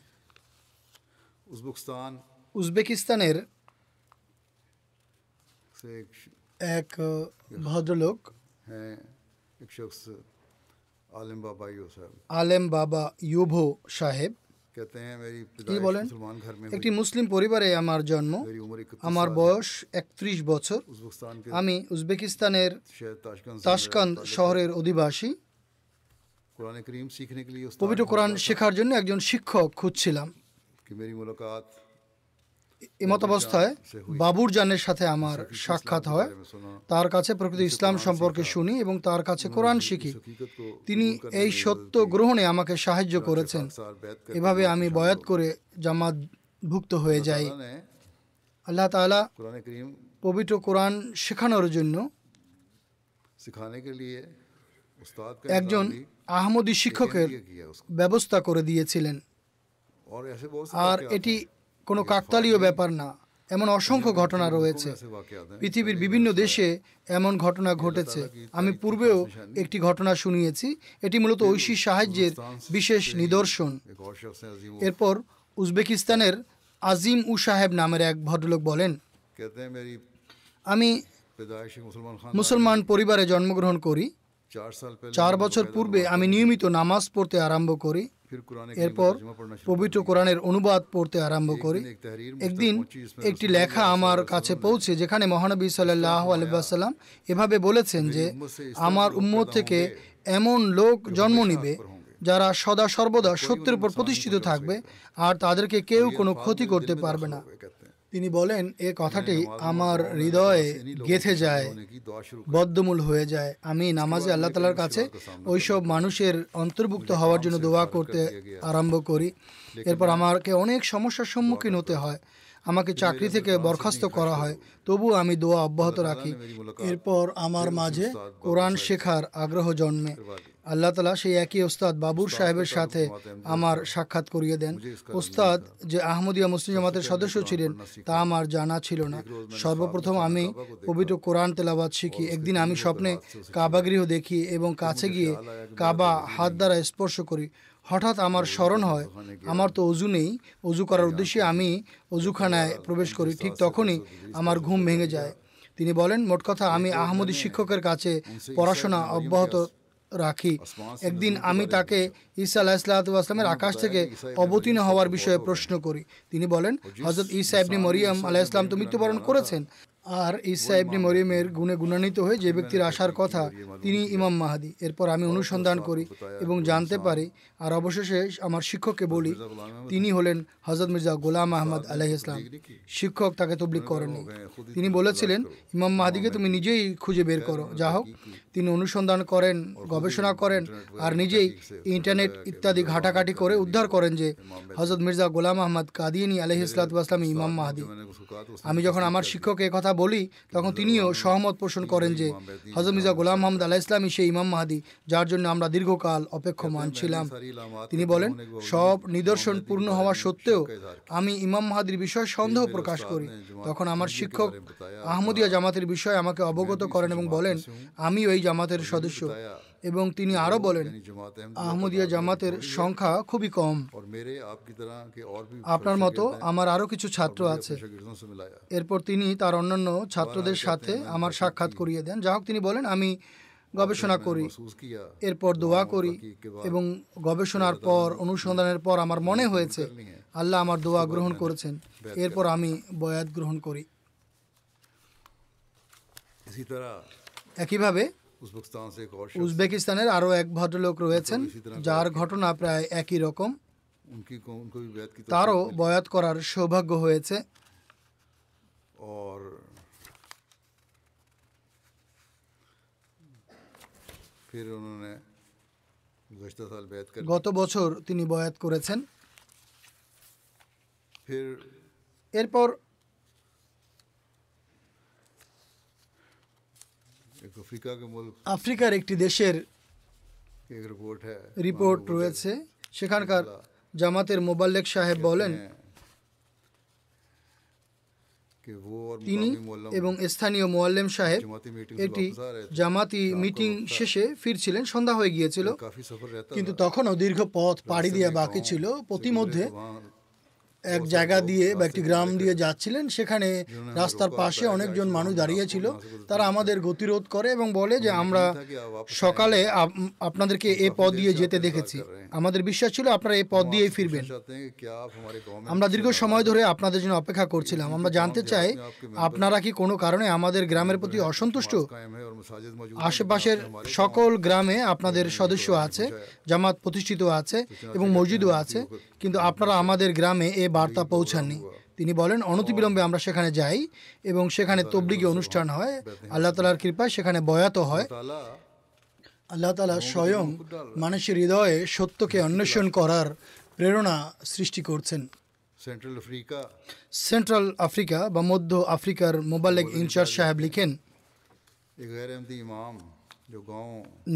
Speaker 2: উজবেকিস্তানের এক ভদ্রলোক
Speaker 3: হ্যাঁ, আলেম বাবা ইউভো সাহেব তিনি
Speaker 2: বলেন একটি মুসলিম পরিবারে আমার জন্ম আমার বয়স একত্রিশ বছর আমি উজবেকিস্তানের তাসকান্দ শহরের অধিবাসী পবিত্র কোরআন শেখার জন্য একজন শিক্ষক খুঁজছিলাম ইমত অবস্থায় বাবুর জানের সাথে আমার সাক্ষাৎ হয় তার কাছে প্রকৃত ইসলাম সম্পর্কে শুনি এবং তার কাছে কোরআন শিখি তিনি এই সত্য গ্রহণে আমাকে সাহায্য করেছেন এভাবে আমি বয়াত করে জামাতভুক্ত হয়ে যাই আল্লাহ তালা পবিত্র কোরআন শেখানোর জন্য একজন আহমদী শিক্ষকের ব্যবস্থা করে দিয়েছিলেন আর এটি কোনো কাকতালীয় ব্যাপার না এমন অসংখ্য ঘটনা রয়েছে পৃথিবীর বিভিন্ন দেশে এমন ঘটনা ঘটেছে আমি পূর্বেও একটি ঘটনা শুনিয়েছি এটি মূলত ঐশী সাহায্যের বিশেষ নিদর্শন এরপর উজবেকিস্তানের আজিম উ সাহেব নামের এক ভদ্রলোক বলেন আমি মুসলমান পরিবারে জন্মগ্রহণ করি চার বছর পূর্বে আমি নিয়মিত নামাজ পড়তে আরম্ভ করি এরপর পবিত্র কোরআনের অনুবাদ পড়তে আরম্ভ করি একদিন একটি লেখা আমার কাছে পৌঁছে যেখানে মহানবী সাল্লাহ আলহাম এভাবে বলেছেন যে আমার উম্মত থেকে এমন লোক জন্ম নিবে যারা সদা সর্বদা সত্যের উপর প্রতিষ্ঠিত থাকবে আর তাদেরকে কেউ কোনো ক্ষতি করতে পারবে না তিনি বলেন এ কথাটি হ্যাঁ, আমার হৃদয়ে গেথে যায় বদ্ধমূল হয়ে যায় আমি নামাজে আল্লাহ তালার কাছে ওইসব মানুষের অন্তর্ভুক্ত হওয়ার জন্য দোয়া করতে আরম্ভ করি এরপর আমাকে অনেক সমস্যার সম্মুখীন হতে হয় আমাকে চাকরি থেকে বরখাস্ত করা হয় তবু আমি দোয়া অব্যাহত রাখি এরপর আমার মাঝে কোরআন শেখার আগ্রহ জন্মে আল্লাহ তালা সেই একই ওস্তাদ বাবুর সাহেবের সাথে আমার সাক্ষাৎ করিয়ে দেন ওস্তাদ যে আহমদিয়া মুসলিম জামাতের সদস্য ছিলেন তা আমার জানা ছিল না সর্বপ্রথম আমি পবিত্র কোরআন তেলাবাদ শিখি একদিন আমি স্বপ্নে আচ্ছা, আচ্ছা, কাবাগৃহ দেখি এবং কাছে গিয়ে কাবা হাত দ্বারা স্পর্শ করি হঠাৎ আমার স্মরণ হয় আমার তো অজু নেই অজু করার উদ্দেশ্যে আচ্ছা। আমি অজুখানায় প্রবেশ করি ঠিক তখনই আমার ঘুম ভেঙে যায় তিনি বলেন মোট কথা আমি আহমদী শিক্ষকের কাছে পড়াশোনা অব্যাহত রাখি একদিন আমি তাকে ঈসা আল্লাহ ইসলাতামের হ্যাঁ, আকাশ থেকে অবতীর্ণ হওয়ার বিষয়ে প্রশ্ন করি তিনি বলেন হজরত ঈসা ইবনি মরিয়াম আলাহ ইসলাম তো মৃত্যুবরণ করেছেন আর ঈসা ইবনি মরিয়মের গুণে গুণান্বিত হয়ে যে ব্যক্তির আসার কথা তিনি ইমাম মাহাদি এরপর আমি অনুসন্ধান করি এবং জানতে পারি আর অবশেষে আমার শিক্ষককে বলি হ্যাঁ। তিনি হলেন হজরত মির্জা গোলাম আহমদ আলাহ ইসলাম শিক্ষক তাকে তবলিক করেননি হ্যাঁ, তিনি বলেছিলেন ইমাম মাহাদিকে তুমি নিজেই খুঁজে বের হ্যাঁ, করো যা হোক তিনি অনুসন্ধান করেন গবেষণা করেন আর নিজেই ইন্টারনেট ইত্যাদি ঘাটাঘাটি করে উদ্ধার করেন যে হজরত মির্জা গোলাম আহমদ কাদিয়ানি আলহ ইসলাতাম ইমাম মাহাদি আমি যখন আমার শিক্ষককে কথা বলি তখন তিনিও সহমত পোষণ করেন যে হজরত মির্জা গোলাম আহমদ আলাহ ইসলামই সেই ইমাম মাহাদি যার জন্য আমরা দীর্ঘকাল অপেক্ষমান ছিলাম তিনি বলেন সব নিদর্শন পূর্ণ হওয়া সত্ত্বেও আমি ইমাম মাহাদির বিষয়ে সন্দেহ প্রকাশ করি তখন আমার শিক্ষক আহমদিয়া জামাতের বিষয়ে আমাকে অবগত করেন এবং বলেন আমি ওই জামাতের সদস্য এবং তিনি আরো বলেন আহমদিয়া জামাতের সংখ্যা খুবই কম আপনার মতো আমার আরো কিছু ছাত্র আছে এরপর তিনি তার অন্যান্য ছাত্রদের সাথে আমার সাক্ষাৎ করিয়ে দেন যা তিনি বলেন আমি গবেষণা করি এরপর দোয়া করি এবং গবেষণার পর অনুসন্ধানের পর আমার মনে হ্যাঁ, হয়েছে হ্যাঁ। আল্লাহ আমার দোয়া গ্রহণ করেছেন এরপর আমি বয়াত গ্রহণ করি একইভাবে উজবেকিস্তানের আরও এক ভদ্রলোক রয়েছেন যার ঘটনা প্রায় একই রকম তারও বয়াত করার সৌভাগ্য হয়েছে গত বছর তিনি বয়াত করেছেন এরপর আফ্রিকার একটি দেশের রিপোর্ট রয়েছে সেখানকার জামাতের মোবাল্লেক সাহেব বলেন তিনি এবং স্থানীয় মোয়াল্লেম সাহেব একটি জামাতি মিটিং শেষে ফিরছিলেন সন্ধ্যা হয়ে গিয়েছিল কিন্তু তখনও দীর্ঘ পথ পাড়ি দেওয়া বাকি ছিল প্রতিমধ্যে এক জায়গা দিয়ে বা একটি গ্রাম দিয়ে যাচ্ছিলেন সেখানে রাস্তার পাশে অনেকজন মানুষ দাঁড়িয়েছিল তারা আমাদের গতিরোধ করে এবং বলে যে আমরা সকালে আপনাদেরকে এ পথ দিয়ে যেতে দেখেছি আমাদের বিশ্বাস ছিল আপনারা এই পথ দিয়েই ফিরবেন আমরা দীর্ঘ সময় ধরে আপনাদের জন্য অপেক্ষা করছিলাম আমরা জানতে চাই আপনারা কি কোনো কারণে আমাদের গ্রামের প্রতি অসন্তুষ্ট আশেপাশের সকল গ্রামে আপনাদের সদস্য আছে জামাত প্রতিষ্ঠিত আছে এবং মসজিদও আছে কিন্তু আপনারা আমাদের গ্রামে এ বার্তা পৌঁছাননি তিনি বলেন অনতিবিলম্বে আমরা সেখানে যাই এবং সেখানে তবলিগি অনুষ্ঠান হয় আল্লাহ তালার কৃপায় সেখানে বয়াত হয় আল্লাহ তালা স্বয়ং মানুষের হৃদয়ে সত্যকে অন্বেষণ করার প্রেরণা সৃষ্টি করছেন সেন্ট্রাল আফ্রিকা সেন্ট্রাল আফ্রিকা বা মধ্য আফ্রিকার মোবালেক ইনচার্জ সাহেব লিখেন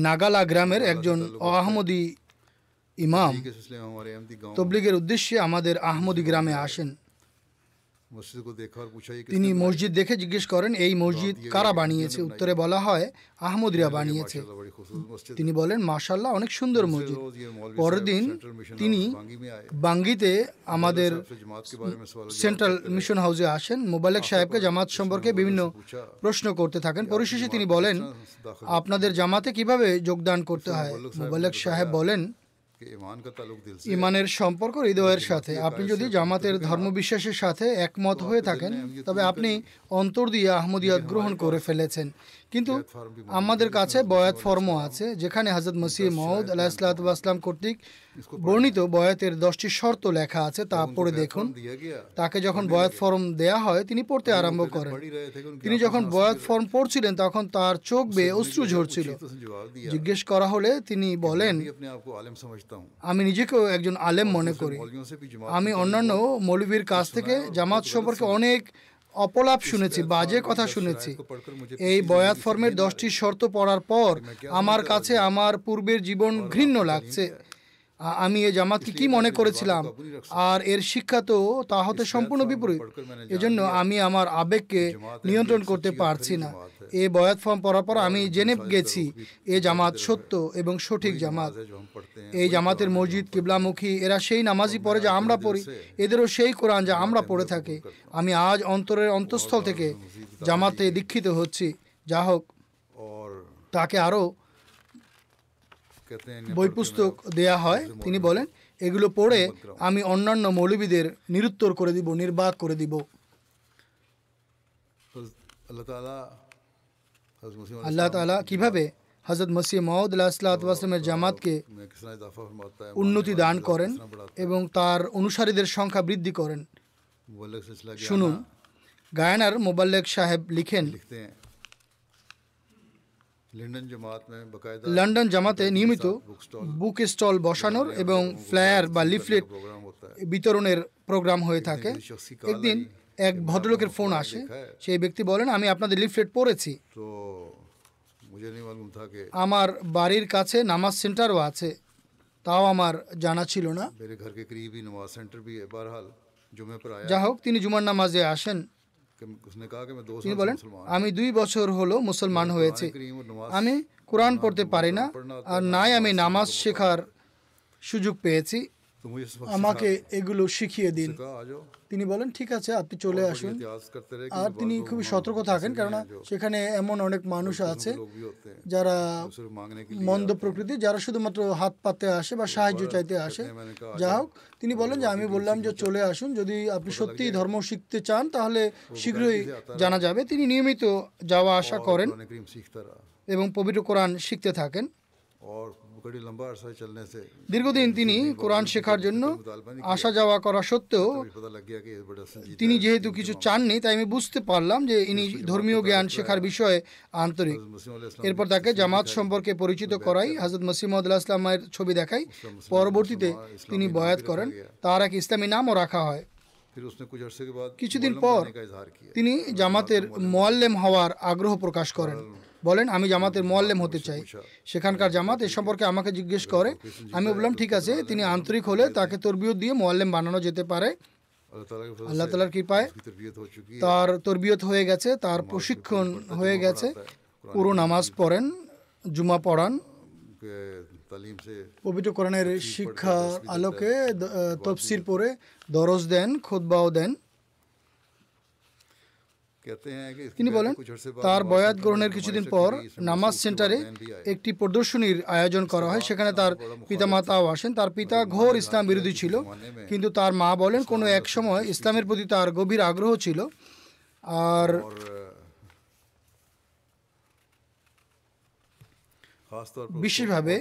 Speaker 2: নাগালা গ্রামের একজন আহমদি ইমাম তবলিগের উদ্দেশ্যে আমাদের আহমদি গ্রামে আসেন তিনি মসজিদ দেখে জিজ্ঞেস করেন এই মসজিদ কারা বানিয়েছে উত্তরে বলা হয় আহমদিয়া বানিয়েছে তিনি বলেন মাশাল্লাহ অনেক সুন্দর মসজিদ পরের দিন তিনি বাঙ্গিতে আমাদের সেন্ট্রাল মিশন হাউসে আসেন মোবালেক সাহেবকে জামাত সম্পর্কে বিভিন্ন প্রশ্ন করতে থাকেন পরিশেষে তিনি বলেন আপনাদের জামাতে কিভাবে যোগদান করতে হয় মোবালেক সাহেব বলেন ইমানের সম্পর্ক হৃদয়ের সাথে আপনি যদি জামাতের ধর্মবিশ্বাসের সাথে একমত হয়ে থাকেন তবে আপনি অন্তর দিয়ে আহমদিয়াত গ্রহণ করে ফেলেছেন কিন্তু আমাদের কাছে বয়াত ফর্মও আছে যেখানে হাজরত মসিহ মহমদ আলাহিসাম কর্তৃক বর্ণিত বয়াতের দশটি শর্ত লেখা আছে তা পড়ে দেখুন তাকে যখন বয়াত ফর্ম দেয়া হয় তিনি পড়তে আরম্ভ করেন তিনি যখন বয়াত ফর্ম পড়ছিলেন তখন তার চোখ বেয়ে অশ্রু ঝরছিল জিজ্ঞেস করা হলে তিনি বলেন আমি নিজেকেও একজন আলেম মনে করি আমি অন্যান্য মৌলভীর কাছ থেকে জামাত সম্পর্কে অনেক অপলাপ শুনেছি বাজে কথা শুনেছি এই বয়াত ফর্মের দশটি শর্ত পড়ার পর আমার কাছে আমার পূর্বের জীবন ঘৃণ্য লাগছে আমি এ জামাতকে কি মনে করেছিলাম আর এর শিক্ষা তো তা হতে সম্পূর্ণ বিপরীত এজন্য আমি আমার আবেগকে নিয়ন্ত্রণ করতে পারছি না এ বয়াত ফর্ম পড়ার পর আমি জেনে গেছি এ জামাত সত্য এবং সঠিক জামাত এই জামাতের মসজিদ কিবলামুখী এরা সেই নামাজই পড়ে যা আমরা পড়ি এদেরও সেই কোরআন যা আমরা পড়ে থাকি আমি আজ অন্তরের অন্তঃস্থল থেকে জামাতে দীক্ষিত হচ্ছি যা হোক তাকে আরও বই পুস্তক দেয়া হয় তিনি বলেন এগুলো পড়ে আমি অন্যান্য মৌলবীদের নিরুত্তর করে দিব নির্বাক করে দিব আল্লাহ তালা কিভাবে হজরত মসিহ মহমদ আল্লাহামের জামাতকে উন্নতি দান করেন এবং তার অনুসারীদের সংখ্যা বৃদ্ধি করেন শুনুন গায়নার মোবাল্লেক সাহেব লিখেন লন্ডন জামাতে নিয়মিত বুক স্টল বসানোর এবং ফ্লায়ার বা লিফলেট বিতরণের প্রোগ্রাম হয়ে থাকে একদিন এক ভদ্রলোকের ফোন আসে সেই ব্যক্তি বলেন আমি আপনাদের লিফলেট পড়েছি আমার বাড়ির কাছে নামাজ সেন্টারও আছে তাও আমার জানা ছিল না যা হোক তিনি জুমার নামাজে আসেন তিনি বলেন আমি দুই বছর হলো মুসলমান হয়েছে আমি কোরআন পড়তে পারি না আর নাই আমি নামাজ শেখার সুযোগ পেয়েছি আমাকে এগুলো শিখিয়ে দিন তিনি বলেন ঠিক আছে আপনি চলে আসুন আর তিনি খুবই সতর্ক থাকেন কেননা সেখানে এমন অনেক মানুষ আছে যারা মন্দ প্রকৃতি যারা শুধুমাত্র হাত পাতে আসে বা সাহায্য চাইতে আসে মানে যা হোক তিনি বলেন যে আমি বললাম যে চলে আসুন যদি আপনি সত্যি ধর্ম শিখতে চান তাহলে শীঘ্রই জানা যাবে তিনি নিয়মিত যাওয়া আসা করেন এবং পবিত্র কোরআন শিখতে থাকেন দীর্ঘদিন তিনি কোরআন শেখার জন্য আসা যাওয়া করা সত্ত্বেও তিনি যেহেতু কিছু চাননি তাই আমি বুঝতে পারলাম যে ইনি ধর্মীয় জ্ঞান শেখার বিষয়ে আন্তরিক এরপর তাকে জামাত সম্পর্কে পরিচিত করাই হাজরত মসিমদুল্লাহ ইসলামের ছবি দেখাই পরবর্তীতে তিনি বয়াত করেন তার এক ইসলামী নামও রাখা হয় কিছুদিন পর তিনি জামাতের মোয়াল্লেম হওয়ার আগ্রহ প্রকাশ করেন বলেন আমি জামাতের মোয়াল্লেম হতে চাই সেখানকার জামাত এ সম্পর্কে আমাকে জিজ্ঞেস করে আমি বললাম ঠিক আছে তিনি আন্তরিক হলে তাকে তরবিয়ত দিয়ে মোয়াল্লেম বানানো যেতে পারে আল্লাহ তালার কৃপায় তার তরবিয়ত হয়ে গেছে তার প্রশিক্ষণ হয়ে গেছে পুরো নামাজ পড়েন জুমা পড়ান পবিত্র কোরআনের শিক্ষা আলোকে তফসির পরে দরজ দেন খোদবাও দেন তিনি বলেন তার বয়াত গ্রহণের কিছুদিন পর নামাজ সেন্টারে একটি প্রদর্শনীর আয়োজন করা হয় সেখানে তার পিতামাতাও আসেন তার পিতা ঘোর ইসলাম বিরোধী ছিল কিন্তু তার মা বলেন কোনো এক সময় ইসলামের প্রতি তার গভীর আগ্রহ ছিল আর বিশেষভাবে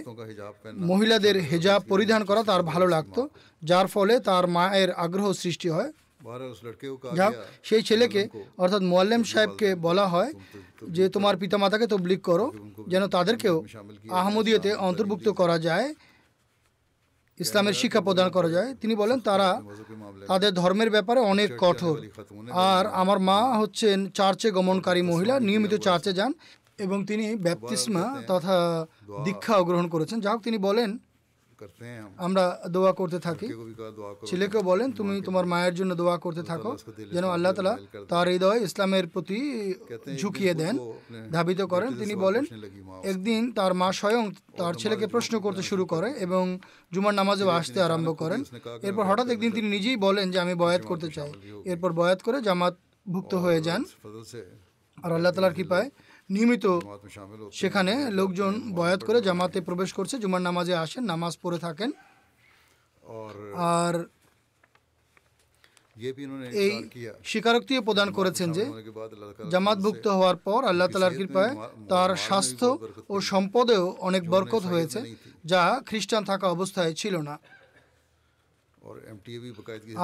Speaker 2: মহিলাদের হেজাব পরিধান করা তার ভালো লাগতো যার ফলে তার মায়ের আগ্রহ সৃষ্টি হয় যাক সেই ছেলেকে অর্থাৎ মোয়াল্লেম সাহেবকে বলা হয় যে তোমার পিতা মাতাকে তবলিক করো যেন তাদেরকেও আহমদিয়াতে অন্তর্ভুক্ত করা যায় ইসলামের শিক্ষা প্রদান করা যায় তিনি বলেন তারা তাদের ধর্মের ব্যাপারে অনেক কঠোর আর আমার মা হচ্ছেন চার্চে গমনকারী মহিলা নিয়মিত চার্চে যান এবং তিনি ব্যাপতিস্মা তথা দীক্ষা গ্রহণ করেছেন যাহোক তিনি বলেন আমরা দোয়া করতে থাকি ছেলেকে বলেন তুমি তোমার মায়ের জন্য দোয়া করতে থাকো যেন আল্লাহ তালা তার হৃদয় ইসলামের প্রতি ঝুঁকিয়ে দেন ধাবিত করেন তিনি বলেন একদিন তার মা স্বয়ং তার ছেলেকে প্রশ্ন করতে শুরু করে এবং জুমার নামাজেও আসতে আরম্ভ করেন এরপর হঠাৎ একদিন তিনি নিজেই বলেন যে আমি বয়াত করতে চাই এরপর বয়াত করে ভুক্ত হয়ে যান আর আল্লাহ তালার কৃপায় নিয়মিত সেখানে লোকজন বয়াত করে জামাতে প্রবেশ করছে জুমার নামাজে আসেন নামাজ পড়ে থাকেন আর ইয়ে এই স্বীকারোক্তিও প্রদান করেছেন যে জামাতভুক্ত হওয়ার পর আল্লাহ তালার কৃপায় তার স্বাস্থ্য ও সম্পদেও অনেক বরকত হয়েছে যা খ্রিস্টান থাকা অবস্থায় ছিল না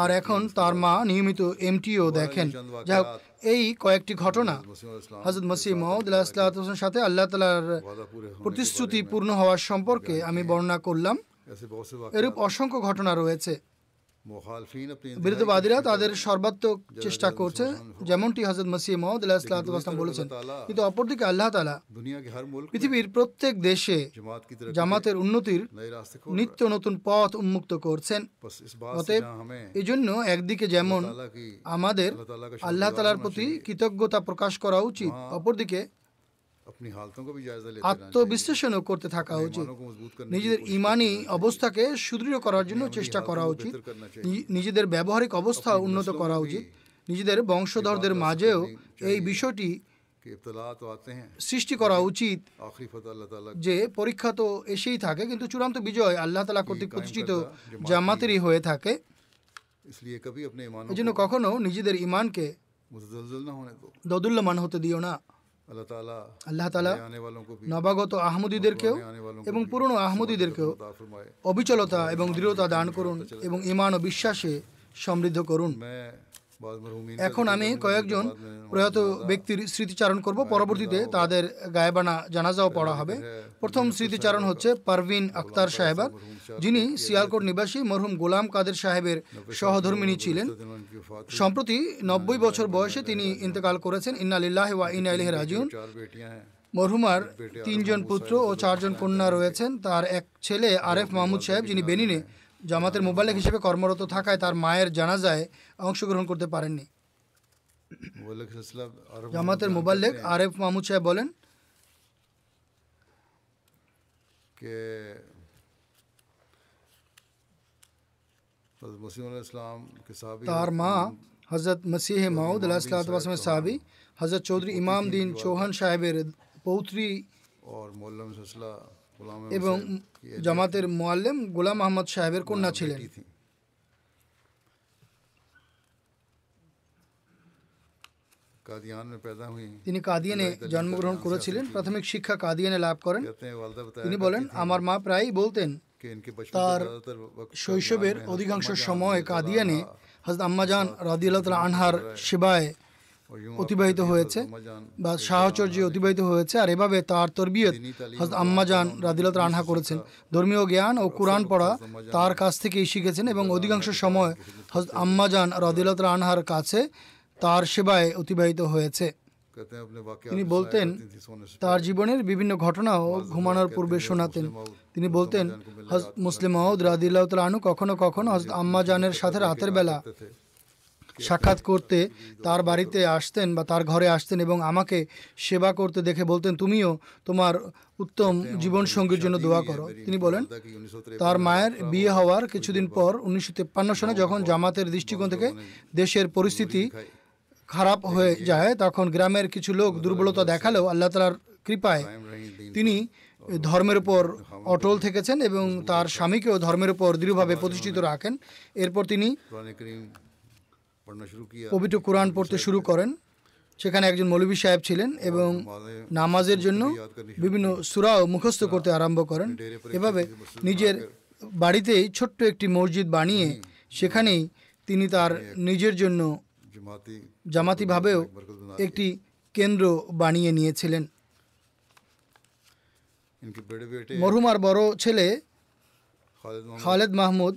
Speaker 2: আর এখন তার মা নিয়মিত এমটিও দেখেন যা এই কয়েকটি ঘটনা হজরত মসিহ মহমদ সাথে আল্লাহ তালার প্রতিশ্রুতি পূর্ণ হওয়ার সম্পর্কে আমি বর্ণনা করলাম এরূপ অসংখ্য ঘটনা রয়েছে বিরুদ্ধবাদীরা তাদের সর্বাত্মক চেষ্টা করছে যেমনটি হজরত মসিহ মোহাম্মদ আল্লাহ ইসলাতাম বলেছেন কিন্তু অপরদিকে আল্লাহ তালা পৃথিবীর প্রত্যেক দেশে জামাতের উন্নতির নিত্য নতুন পথ উন্মুক্ত করছেন অতএব এই জন্য একদিকে যেমন আমাদের আল্লাহ তালার প্রতি কৃতজ্ঞতা প্রকাশ করা উচিত অপরদিকে আত্মবিশ্লেষণও করতে থাকা উচিত নিজেদের ইমানি অবস্থাকে সুদৃঢ় করার জন্য চেষ্টা করা উচিত নিজেদের ব্যবহারিক অবস্থা উন্নত করা উচিত নিজেদের বংশধরদের মাঝেও এই বিষয়টি সৃষ্টি করা উচিত যে পরীক্ষা তো এসেই থাকে কিন্তু চূড়ান্ত বিজয় আল্লাহ তালা কর্তৃক প্রতিষ্ঠিত জামাতেরই হয়ে থাকে এই জন্য কখনো নিজেদের ইমানকে দদুল্যমান হতে দিও না আল্লাহ তালা নবাগত আহমদীদেরকেও এবং পুরনো আহমদীদেরকেও অবিচলতা এবং দৃঢ়তা দান করুন এবং ইমান ও বিশ্বাসে সমৃদ্ধ করুন এখন আমি কয়েকজন প্রয়াত ব্যক্তির স্মৃতিচারণ করব হ্যাঁ, পরবর্তীতে তাদের গায়েবানা জানাজাও পড়া হ্যাঁ, হবে হ্যাঁ, প্রথম স্মৃতিচারণ হচ্ছে পারভিন আক্তার সাহেবার যিনি সিয়ালকোট নিবাসী মরহুম গোলাম কাদের সাহেবের সহধর্মিনী ছিলেন সম্প্রতি নব্বই বছর বয়সে তিনি ইন্তেকাল করেছেন ইন্নালিল্লাহ ওয়া ইনাইলিহ রাজিউন মরহুমার তিনজন পুত্র ও চারজন কন্যা রয়েছেন তার এক ছেলে আরেফ মাহমুদ সাহেব যিনি বেনিনে জামাতের মোবাইলেক হিসেবে কর্মরত থাকায় তার মায়ের জানাজায় অংশগ্রহণ করতে পারেননি জামাতের মোবাইলেক আরেফ মাহমুদ
Speaker 3: সাহেব বলেন তার মা হজরত মসিহ
Speaker 2: মাউদ আলাহিসামের সাহাবি হজরত চৌধুরী ইমাম দিন চৌহান সাহেবের
Speaker 3: পৌত্রী और मौलम सिलसिला এবং ইয়ে জামাতের মোয়াল্লেম গোলাম আহমদ সাহেবের কন্যা ছিলেন
Speaker 2: তিনি কাদিয়ানে জন্মগ্রহণ করেছিলেন প্রাথমিক শিক্ষা কাদিয়ানে লাভ করেন তিনি বলেন আমার মা প্রায়ই বলতেন তার শৈশবের অধিকাংশ সময় কাদিয়ানে হজরত আম্মাজান রাদিয়াল্লাহ আনহার সেবায় অতিবাহিত হয়েছে বা সাহচর্য অতিবাহিত হয়েছে আর এভাবে তার তরবিয়ত আম্মাজান রাদিলত রানহা করেছেন ধর্মীয় জ্ঞান ও কোরআন পড়া তার কাছ থেকেই শিখেছেন এবং অধিকাংশ সময় হজরত আম্মাজান রাদিলত রানহার কাছে তার সেবায় অতিবাহিত হয়েছে তিনি বলতেন তার জীবনের বিভিন্ন ঘটনাও ঘুমানোর পূর্বে শোনাতেন তিনি বলতেন হজ মুসলিম মাহমুদ রাদিল্লাহ তালু কখনো কখনো হজরত আম্মাজানের সাথে রাতের বেলা সাক্ষাৎ করতে তার বাড়িতে আসতেন বা তার ঘরে আসতেন এবং আমাকে সেবা করতে দেখে বলতেন তুমিও তোমার উত্তম জীবনসঙ্গীর জন্য দোয়া করো তিনি বলেন তার মায়ের বিয়ে হওয়ার কিছুদিন পর উনিশশো তেপ্পান্ন সালে যখন জামাতের দৃষ্টিকোণ থেকে দেশের পরিস্থিতি খারাপ হয়ে যায় তখন গ্রামের কিছু লোক দুর্বলতা দেখালেও আল্লাহ তালার কৃপায় তিনি ধর্মের উপর অটল থেকেছেন এবং তার স্বামীকেও ধর্মের উপর দৃঢ়ভাবে প্রতিষ্ঠিত রাখেন এরপর তিনি পবিত্র কোরআন পড়তে শুরু করেন সেখানে একজন মৌলবী সাহেব ছিলেন এবং নামাজের জন্য বিভিন্ন সুরাও মুখস্থ করতে আরম্ভ করেন এভাবে নিজের বাড়িতেই ছোট্ট একটি মসজিদ বানিয়ে সেখানেই তিনি তার নিজের জন্য জামাতিভাবেও একটি কেন্দ্র বানিয়ে নিয়েছিলেন মরহুমার বড় ছেলে খালেদ মাহমুদ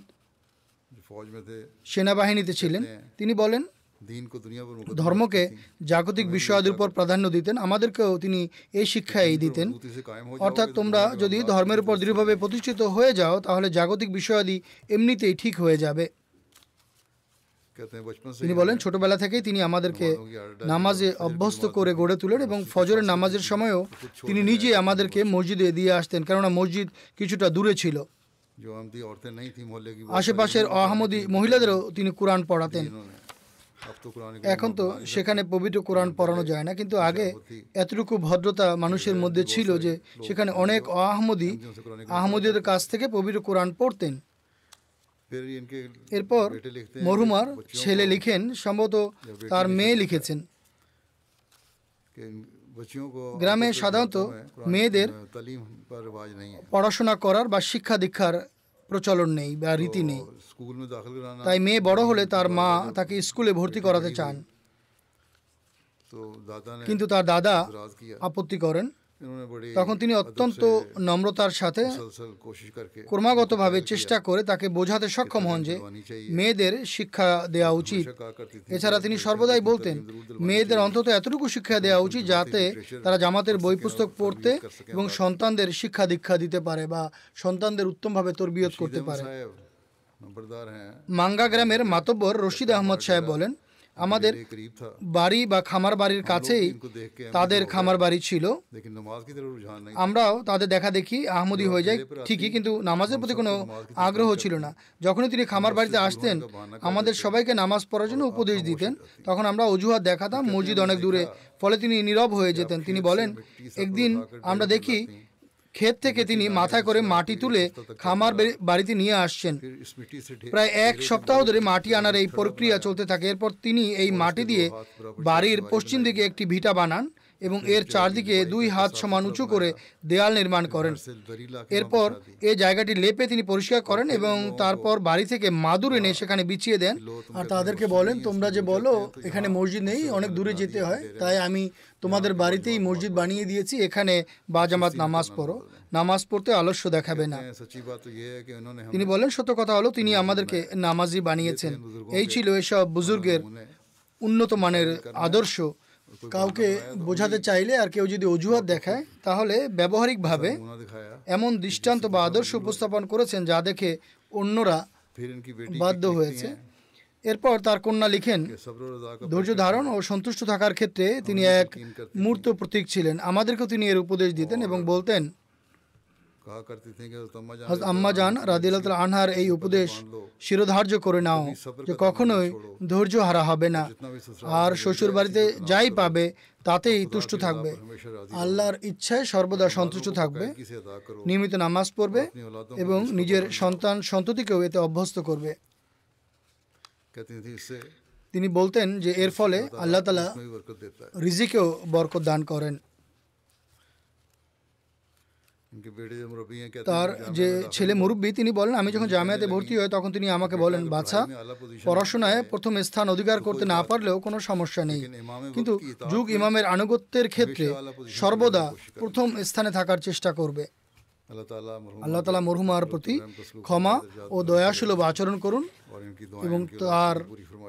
Speaker 2: সেনাবাহিনীতে ছিলেন তিনি বলেন ধর্মকে জাগতিক বিষয়াদির উপর প্রাধান্য দিতেন আমাদেরকেও তিনি এই এই দিতেন অর্থাৎ তোমরা যদি ধর্মের উপর দৃঢ়ভাবে প্রতিষ্ঠিত হয়ে যাও তাহলে জাগতিক বিষয়াদি এমনিতেই ঠিক হয়ে যাবে তিনি বলেন ছোটবেলা থেকেই তিনি আমাদেরকে নামাজে অভ্যস্ত করে গড়ে তোলেন এবং ফজরের নামাজের সময়ও তিনি নিজে আমাদেরকে মসজিদে দিয়ে আসতেন কেননা মসজিদ কিছুটা দূরে ছিল আশেপাশের আহমদি মহিলাদেরও তিনি কোরআন পড়াতেন এখন তো সেখানে পবিত্র কোরআন পড়ানো যায় না কিন্তু আগে এতটুকু ভদ্রতা মানুষের মধ্যে ছিল যে সেখানে অনেক আহমদি আহমদীদের কাছ থেকে পবিত্র কোরআন পড়তেন এরপর মরুমার ছেলে লিখেন সম্ভবত তার মেয়ে লিখেছেন গ্রামে সাধারণত মেয়েদের পড়াশোনা করার বা শিক্ষা দীক্ষার প্রচলন নেই বা রীতি নেই তাই মেয়ে বড় হলে তার মা তাকে স্কুলে ভর্তি করাতে চান কিন্তু তার দাদা আপত্তি করেন তখন তিনি অত্যন্ত নম্রতার সাথে ক্রমাগতভাবে চেষ্টা করে তাকে বোঝাতে সক্ষম হন যে মেয়েদের শিক্ষা দেওয়া উচিত এছাড়া তিনি সর্বদাই বলতেন মেয়েদের অন্তত এতটুকু শিক্ষা দেওয়া উচিত যাতে তারা জামাতের বই পুস্তক পড়তে এবং সন্তানদের শিক্ষা দীক্ষা দিতে পারে বা সন্তানদের উত্তমভাবে তরবিয়ত করতে পারে হ্যাঁ। মাঙ্গা গ্রামের মাতব্বর রশিদ আহমদ সাহেব বলেন আমাদের বাড়ি বা খামার বাড়ির কাছেই তাদের খামার বাড়ি ছিল আমরাও তাদের দেখা দেখি আহমদি হয়ে যায় ঠিকই কিন্তু নামাজের প্রতি কোনো আগ্রহ ছিল না যখনই তিনি খামার বাড়িতে আসতেন আমাদের সবাইকে নামাজ পড়ার জন্য উপদেশ দিতেন তখন আমরা অজুহাত দেখাতাম মসজিদ অনেক দূরে ফলে তিনি নীরব হয়ে যেতেন তিনি বলেন একদিন আমরা দেখি ক্ষেত থেকে তিনি মাথায় করে মাটি তুলে খামার বাড়িতে নিয়ে আসছেন প্রায় এক সপ্তাহ ধরে মাটি আনার এই প্রক্রিয়া চলতে থাকে এরপর তিনি এই মাটি দিয়ে বাড়ির পশ্চিম দিকে একটি ভিটা বানান এবং এর চারদিকে দুই হাত সমান উঁচু করে দেয়াল নির্মাণ করেন এরপর এই জায়গাটি লেপে তিনি পরিষ্কার করেন এবং তারপর বাড়ি থেকে মাদুর এনে সেখানে বিছিয়ে দেন আর তাদেরকে বলেন তোমরা যে বলো এখানে মসজিদ নেই অনেক দূরে যেতে হয় তাই আমি তোমাদের বাড়িতেই মসজিদ বানিয়ে দিয়েছি এখানে বাজামাত নামাজ পড়ো নামাজ পড়তে আলস্য দেখাবে না ইয়ে তিনি বলেন সত্য কথা হলো তিনি আমাদেরকে ইয়ে নামাজি বানিয়েছেন এই ছিল এসব বুজুর্গের উন্নত মানের আদর্শ কাউকে বোঝাতে চাইলে আর কেউ যদি অজুহাত দেখায় তাহলে ব্যবহারিকভাবে এমন দৃষ্টান্ত বা আদর্শ উপস্থাপন করেছেন যা দেখে অন্যরা বাধ্য হয়েছে এরপর তার কন্যা লিখেন ধৈর্য ধারণ ও সন্তুষ্ট থাকার ক্ষেত্রে তিনি এক মূর্ত প্রতীক ছিলেন আমাদেরকেও তিনি এর উপদেশ দিতেন এবং বলতেন হজ আম্মা জান রাদিল্লা আনহার এই উপদেশ শিরোধার্য করে নাও যে কখনোই ধৈর্য হারা হবে না আর শ্বশুর বাড়িতে যাই পাবে তাতেই তুষ্ট থাকবে আল্লাহর ইচ্ছায় সর্বদা সন্তুষ্ট থাকবে নিয়মিত নামাজ পড়বে এবং নিজের সন্তান সন্ততিকেও এতে অভ্যস্ত করবে তিনি বলতেন যে এর ফলে আল্লাহ তালা রিজিকেও বরকত দান করেন তার যে ছেলে মুরব্বী তিনি বলেন আমি যখন জামিয়াতে ভর্তি হই তখন তিনি আমাকে বলেন বাছা পড়াশোনায় প্রথম স্থান অধিকার করতে না পারলেও কোনো সমস্যা নেই কিন্তু যুগ ইমামের আনুগত্যের ক্ষেত্রে সর্বদা প্রথম স্থানে থাকার চেষ্টা করবে আল্লাহ তালা মরহুমার প্রতি ক্ষমা ও দয়াসুলভ আচরণ করুন এবং তার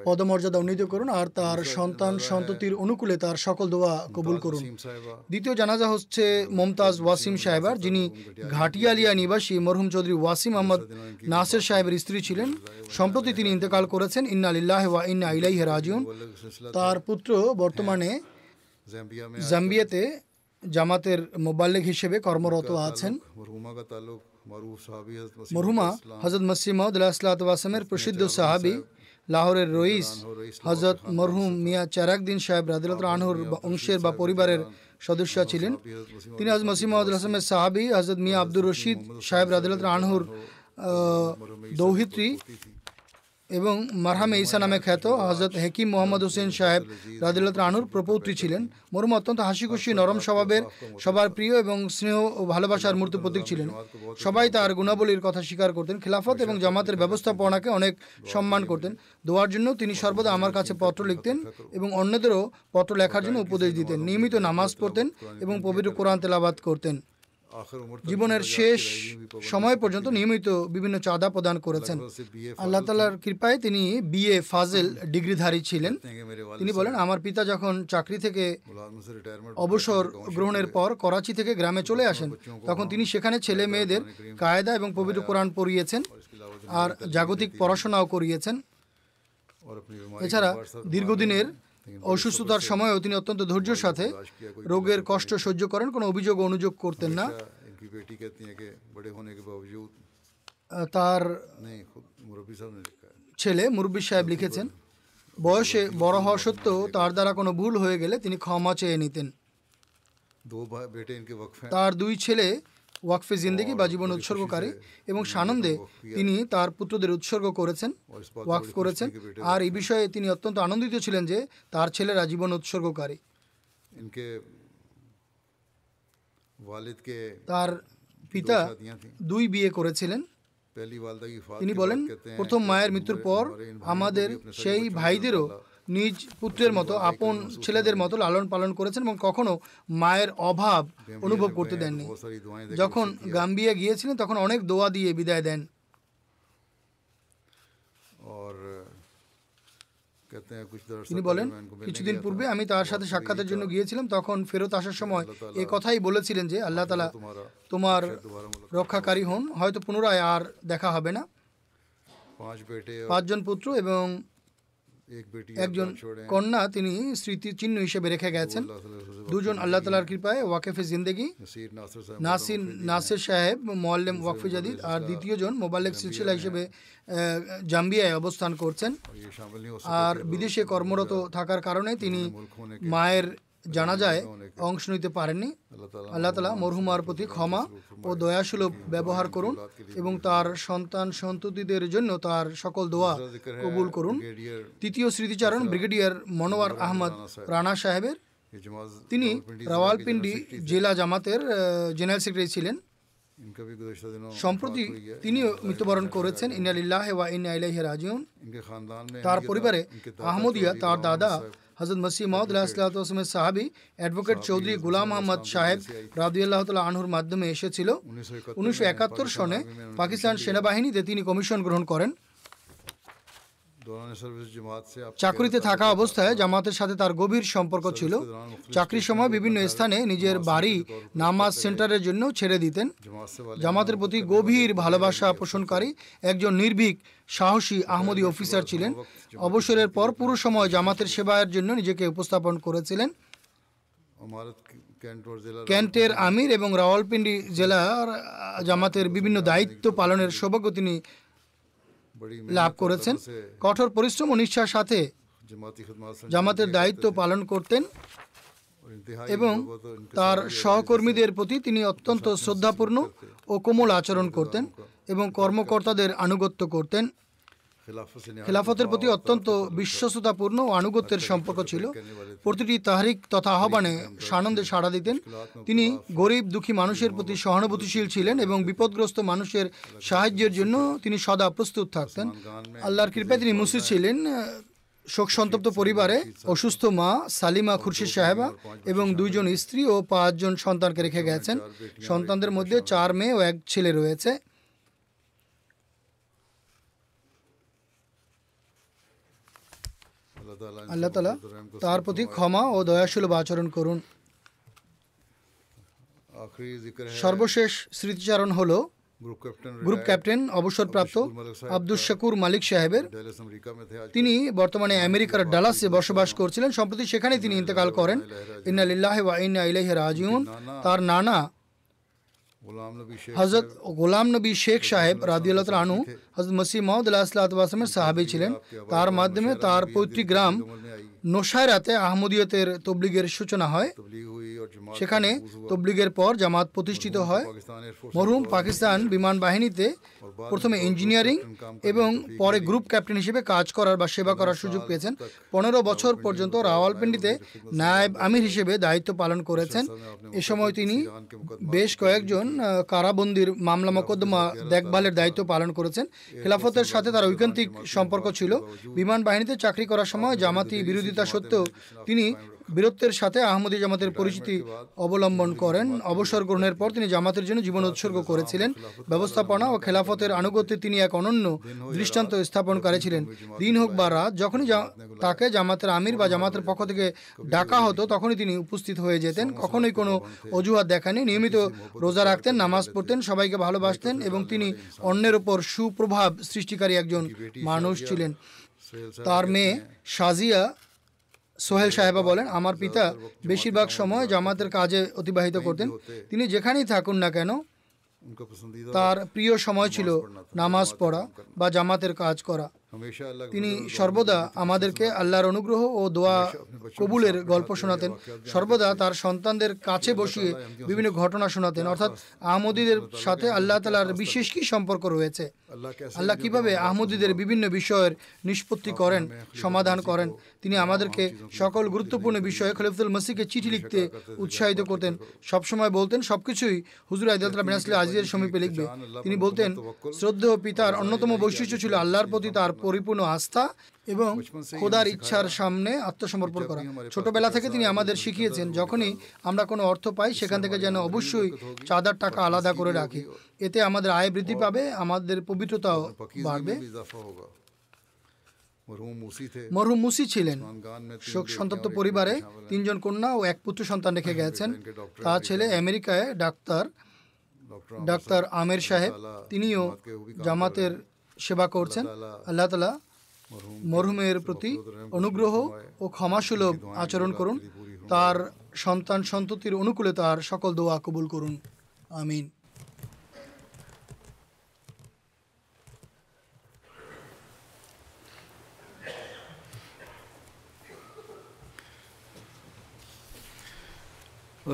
Speaker 2: পদমর্যাদা উন্নীত করুন আর তার সন্তান সন্ততির অনুকূলে তার সকল দোয়া কবুল করুন দ্বিতীয় জানাজা হচ্ছে মমতাজ ওয়াসিম সাহেবার যিনি ঘাটিয়ালিয়া নিবাসী মরহুম চৌধুরী ওয়াসিম আহমদ নাসের সাহেবের স্ত্রী ছিলেন সম্প্রতি তিনি ইন্তেকাল করেছেন ইন্না আলিল্লাহ ওয়া ইন্না ইলাইহে রাজিউন তার পুত্র বর্তমানে হ্যাঁ। জাম্বিয়াতে জামাতের মোবাল্লিক হিসেবে কর্মরত আছেন মরহুমা হজরত মসিম মহদুল্লাহামের প্রসিদ্ধ সাহাবি লাহোরের রইস হজরত মরহুম মিয়া চারাকদিন সাহেব রাদিলত আনহুর অংশের বা পরিবারের সদস্য ছিলেন তিনি হজরত মসিম মহদুল্লাহামের সাহাবি হজরত মিয়া আব্দুর রশিদ সাহেব রাদিলত আনহুর দৌহিত্রী এবং মারহামে ঈসা নামে খ্যাত হজরত হেকিম মোহাম্মদ হোসেন সাহেব রাজিল্লা রানুর প্রপৌত্রী ছিলেন মরুম অত্যন্ত হাসিখুশি নরম স্বভাবের সবার প্রিয় এবং স্নেহ ও ভালোবাসার মূর্তি প্রতীক ছিলেন সবাই তার গুণাবলীর কথা স্বীকার করতেন খিলাফত এবং জামাতের ব্যবস্থাপনাকে অনেক সম্মান করতেন দোয়ার জন্য তিনি সর্বদা আমার কাছে পত্র লিখতেন এবং অন্যদেরও পত্র লেখার জন্য উপদেশ দিতেন নিয়মিত নামাজ পড়তেন এবং পবিত্র কোরআন তেলাবাদ করতেন জীবনের শেষ সময় পর্যন্ত নিয়মিত বিভিন্ন চাঁদা প্রদান করেছেন আল্লাহ তালার কৃপায় তিনি বিএ ফাজেল ডিগ্রিধারী ছিলেন তিনি বলেন আমার পিতা যখন চাকরি থেকে অবসর গ্রহণের পর করাচি থেকে গ্রামে চলে আসেন তখন তিনি সেখানে ছেলে মেয়েদের কায়দা এবং পবিত্র কোরআন পড়িয়েছেন আর জাগতিক পড়াশোনাও করিয়েছেন এছাড়া দীর্ঘদিনের অসুস্থতার সময়ও তিনি অত্যন্ত ধৈর্যের সাথে রোগের কষ্ট সহ্য করেন কোনো অভিযোগ অনুযোগ করতেন না তার ছেলে মুরব্বী সাহেব লিখেছেন বয়সে বড় হওয়া সত্ত্বেও তার দ্বারা কোনো ভুল হয়ে গেলে তিনি ক্ষমা চেয়ে নিতেন তার দুই ছেলে ওয়াকফে জিন্দিগি বা জীবন উৎসর্গকারী এবং সানন্দে তিনি তার পুত্রদের উৎসর্গ করেছেন ওয়াকফ করেছেন আর এই বিষয়ে তিনি অত্যন্ত আনন্দিত ছিলেন যে তার ছেলেরা জীবন
Speaker 3: উৎসর্গকারী তার পিতা দুই বিয়ে করেছিলেন তিনি
Speaker 2: বলেন প্রথম মায়ের মৃত্যুর পর আমাদের সেই ভাইদেরও নিজ পুত্রের মতো আপন ছেলেদের মতো লালন পালন করেছেন এবং কখনো মায়ের অভাব অনুভব করতে দেননি যখন গাম্বিয়া গিয়েছিলেন তখন অনেক দোয়া দিয়ে বিদায় দেন তিনি বলেন কিছুদিন পূর্বে আমি তার সাথে সাক্ষাতের জন্য গিয়েছিলাম তখন ফেরত আসার সময় এ কথাই বলেছিলেন যে আল্লাহ তালা তোমার রক্ষাকারী হন হয়তো পুনরায় আর দেখা হবে না পাঁচজন পুত্র এবং একজন কন্যা তিনি স্মৃতিচিহ্ন হিসেবে রেখে গেছেন দুজন আল্লাহ তালার কৃপায় ওয়াকেফে জিন্দেগি নাসির নাসির সাহেব মোয়াল্লেম ওয়াকফে জাদিদ আর দ্বিতীয়জন মোবাল্লেক সিলসিলা হিসেবে জাম্বিয়ায় অবস্থান করছেন আর বিদেশে কর্মরত থাকার কারণে তিনি মায়ের জানাজায় অংশ নিতে পারেননি আল্লাহ তালা মরহুমার প্রতি ক্ষমা ও দয়াসুলভ ব্যবহার করুন এবং তার সন্তান সন্ততিদের জন্য তার সকল দোয়া কবুল করুন তৃতীয় স্মৃতিচারণ ব্রিগেডিয়ার মনোয়ার আহমদ রানা সাহেবের তিনি রাওয়ালপিন্ডি জেলা জামাতের জেনারেল সেক্রেটারি ছিলেন সম্প্রতি তিনি মৃত্যুবরণ করেছেন ইনালিল্লাহ ওয়া ইন্না ইলাইহি রাজিউন তার পরিবারে আহমদিয়া তার দাদা হজরত মসিহ মহমদ আলাহিসামের সাহাবি অ্যাডভোকেট চৌধুরী গুলাম আহমদ সাহেব রাদুয়াল্লাহ তাল আনহুর মাধ্যমে এসেছিল উনিশশো সনে পাকিস্তান সেনাবাহিনীতে তিনি কমিশন গ্রহণ করেন চাকরিতে থাকা অবস্থায় জামাতের সাথে তার গভীর সম্পর্ক ছিল চাকরির সময় বিভিন্ন স্থানে নিজের বাড়ি নামাজ সেন্টারের জন্য ছেড়ে দিতেন জামাতের প্রতি গভীর ভালোবাসা পোষণকারী একজন নির্ভীক সাহসী আহমদী অফিসার ছিলেন অবসরের পর পুরো সময় জামাতের সেবায়ের জন্য নিজেকে উপস্থাপন করেছিলেন ক্যান্টের আমির এবং রাওয়ালপিন্ডি জেলার জামাতের বিভিন্ন দায়িত্ব পালনের সৌভাগ্য তিনি লাভ করেছেন কঠোর পরিশ্রম ও নিষ্ঠার সাথে জামাতের দায়িত্ব পালন করতেন এবং তার সহকর্মীদের প্রতি তিনি অত্যন্ত শ্রদ্ধাপূর্ণ ও কোমল আচরণ করতেন এবং কর্মকর্তাদের আনুগত্য করতেন খেলাফতের প্রতি অত্যন্ত বিশ্বস্ততাপূর্ণ ও আনুগত্যের সম্পর্ক ছিল প্রতিটি তাহারিক তথা আহ্বানে সানন্দে সাড়া দিতেন তিনি গরিব দুঃখী মানুষের প্রতি সহানুভূতিশীল ছিলেন এবং বিপদগ্রস্ত মানুষের সাহায্যের জন্য তিনি সদা প্রস্তুত থাকতেন আল্লাহর কৃপায় তিনি মুসিদ ছিলেন শোক সন্তপ্ত পরিবারে অসুস্থ মা সালিমা খুরশিদ সাহেবা এবং দুইজন স্ত্রী ও পাঁচজন সন্তানকে রেখে গেছেন সন্তানদের মধ্যে চার মেয়ে ও এক ছেলে রয়েছে আল্লাহ তালা তার প্রতি ক্ষমা ও দয়াসুলভ আচরণ করুন সর্বশেষ স্মৃতিচারণ হলো গ্রুপ ক্যাপ্টেন অবসরপ্রাপ্ত আব্দুল শাকুর মালিক সাহেবের তিনি বর্তমানে আমেরিকার ডালাসে বসবাস করছিলেন সম্প্রতি সেখানে তিনি ইন্তেকাল করেন ইন্নালিল্লাহ ওয়া ইন্না ইলাইহি রাজিউন তার নানা হজরত গোলাম নবী শেখ সাহেব রাদিউল্লাহ আনু হজরত মসি মহম্মদ আল্লাহামের সাহাবি ছিলেন তার মাধ্যমে তার পৈতৃক গ্রাম নোসায়রাতে আহমদীয়তের তবলিগের সূচনা হয় সেখানে তবলিগের পর জামাত প্রতিষ্ঠিত হয় মরহুম পাকিস্তান বিমান বাহিনীতে প্রথমে ইঞ্জিনিয়ারিং এবং পরে গ্রুপ ক্যাপ্টেন হিসেবে কাজ করার বা সেবা করার সুযোগ পেয়েছেন পনেরো বছর পর্যন্ত রাওয়ালপিন্ডিতে নায়েব আমির হিসেবে দায়িত্ব পালন করেছেন এ সময় তিনি বেশ কয়েকজন কারাবন্দির মামলা মোকদ্দমা দেখভালের দায়িত্ব পালন করেছেন খেলাফতের সাথে তার ঐকান্তিক সম্পর্ক ছিল বিমান বাহিনীতে চাকরি করার সময় জামাতি বিরোধিতা সত্ত্বেও তিনি বীরত্বের সাথে আহমদি জামাতের পরিচিতি অবলম্বন করেন অবসর গ্রহণের পর তিনি জামাতের জন্য জীবন উৎসর্গ করেছিলেন ব্যবস্থাপনা ও খেলাফতের আনুগত্যে তিনি এক অনন্য দৃষ্টান্ত স্থাপন করেছিলেন দিন হোক বা রাত যখনই তাকে জামাতের আমির বা জামাতের পক্ষ থেকে ডাকা হতো তখনই তিনি উপস্থিত হয়ে যেতেন কখনোই কোনো অজুহাত দেখানি নিয়মিত রোজা রাখতেন নামাজ পড়তেন সবাইকে ভালোবাসতেন এবং তিনি অন্যের ওপর সুপ্রভাব সৃষ্টিকারী একজন মানুষ ছিলেন তার মেয়ে সাজিয়া সোহেল সাহেবা বলেন আমার পিতা বেশিরভাগ সময় জামাতের কাজে অতিবাহিত করতেন তিনি যেখানেই থাকুন না কেন তার প্রিয় সময় ছিল নামাজ পড়া বা জামাতের কাজ করা তিনি সর্বদা আমাদেরকে আল্লাহর অনুগ্রহ ও দোয়া কবুলের গল্প শোনাতেন সর্বদা তার সন্তানদের কাছে বসিয়ে বিভিন্ন ঘটনা শোনাতেন অর্থাৎ আহমদীদের সাথে আল্লাহ তালার বিশেষ কি সম্পর্ক রয়েছে আল্লাহ কিভাবে আহমদীদের বিভিন্ন বিষয়ের নিষ্পত্তি করেন সমাধান করেন তিনি আমাদেরকে সকল গুরুত্বপূর্ণ বিষয়ে খলিফুল মসিকে চিঠি লিখতে উৎসাহিত করতেন সবসময় বলতেন সবকিছুই হুজুর আইদুল্লাহ বিনাসলি আজিজের সমীপে লিখবে তিনি বলতেন শ্রদ্ধেয় পিতার অন্যতম বৈশিষ্ট্য ছিল আল্লাহর প্রতি তার পরিপূর্ণ আস্থা এবং খোদার ইচ্ছার সামনে আত্মসমর্পণ করা ছোটবেলা থেকে তিনি আমাদের শিখিয়েছেন যখনই আমরা কোনো অর্থ পাই সেখান থেকে যেন অবশ্যই চাঁদার টাকা আলাদা করে রাখি এতে আমাদের আয় বৃদ্ধি পাবে আমাদের পবিত্রতাও বাড়বে মরহুম মুসি ছিলেন শোক সন্তপ্ত পরিবারে তিনজন কন্যা ও এক পুত্র সন্তান রেখে গেছেন তার ছেলে আমেরিকায় ডাক্তার ডাক্তার আমের সাহেব তিনিও জামাতের সেবা করছেন আল্লাহ তালা মরহুমের প্রতি অনুগ্রহ ও ক্ষমাসুলভ আচরণ করুন তার সন্তান সন্ততির অনুকূলে তার সকল দোয়া কবুল করুন আমিন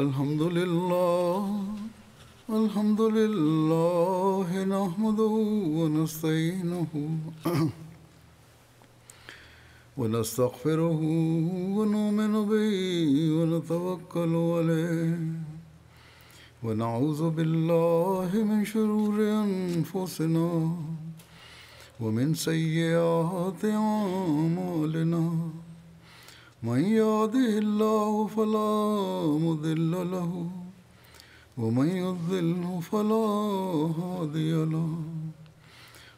Speaker 4: الحمد لله الحمد لله نحمده ونستعينه ونستغفره ونؤمن به ونتوكل عليه ونعوذ بالله من شرور انفسنا ومن سيئات اعمالنا من يهده الله فلا مضل له ومن يضله فلا هادي له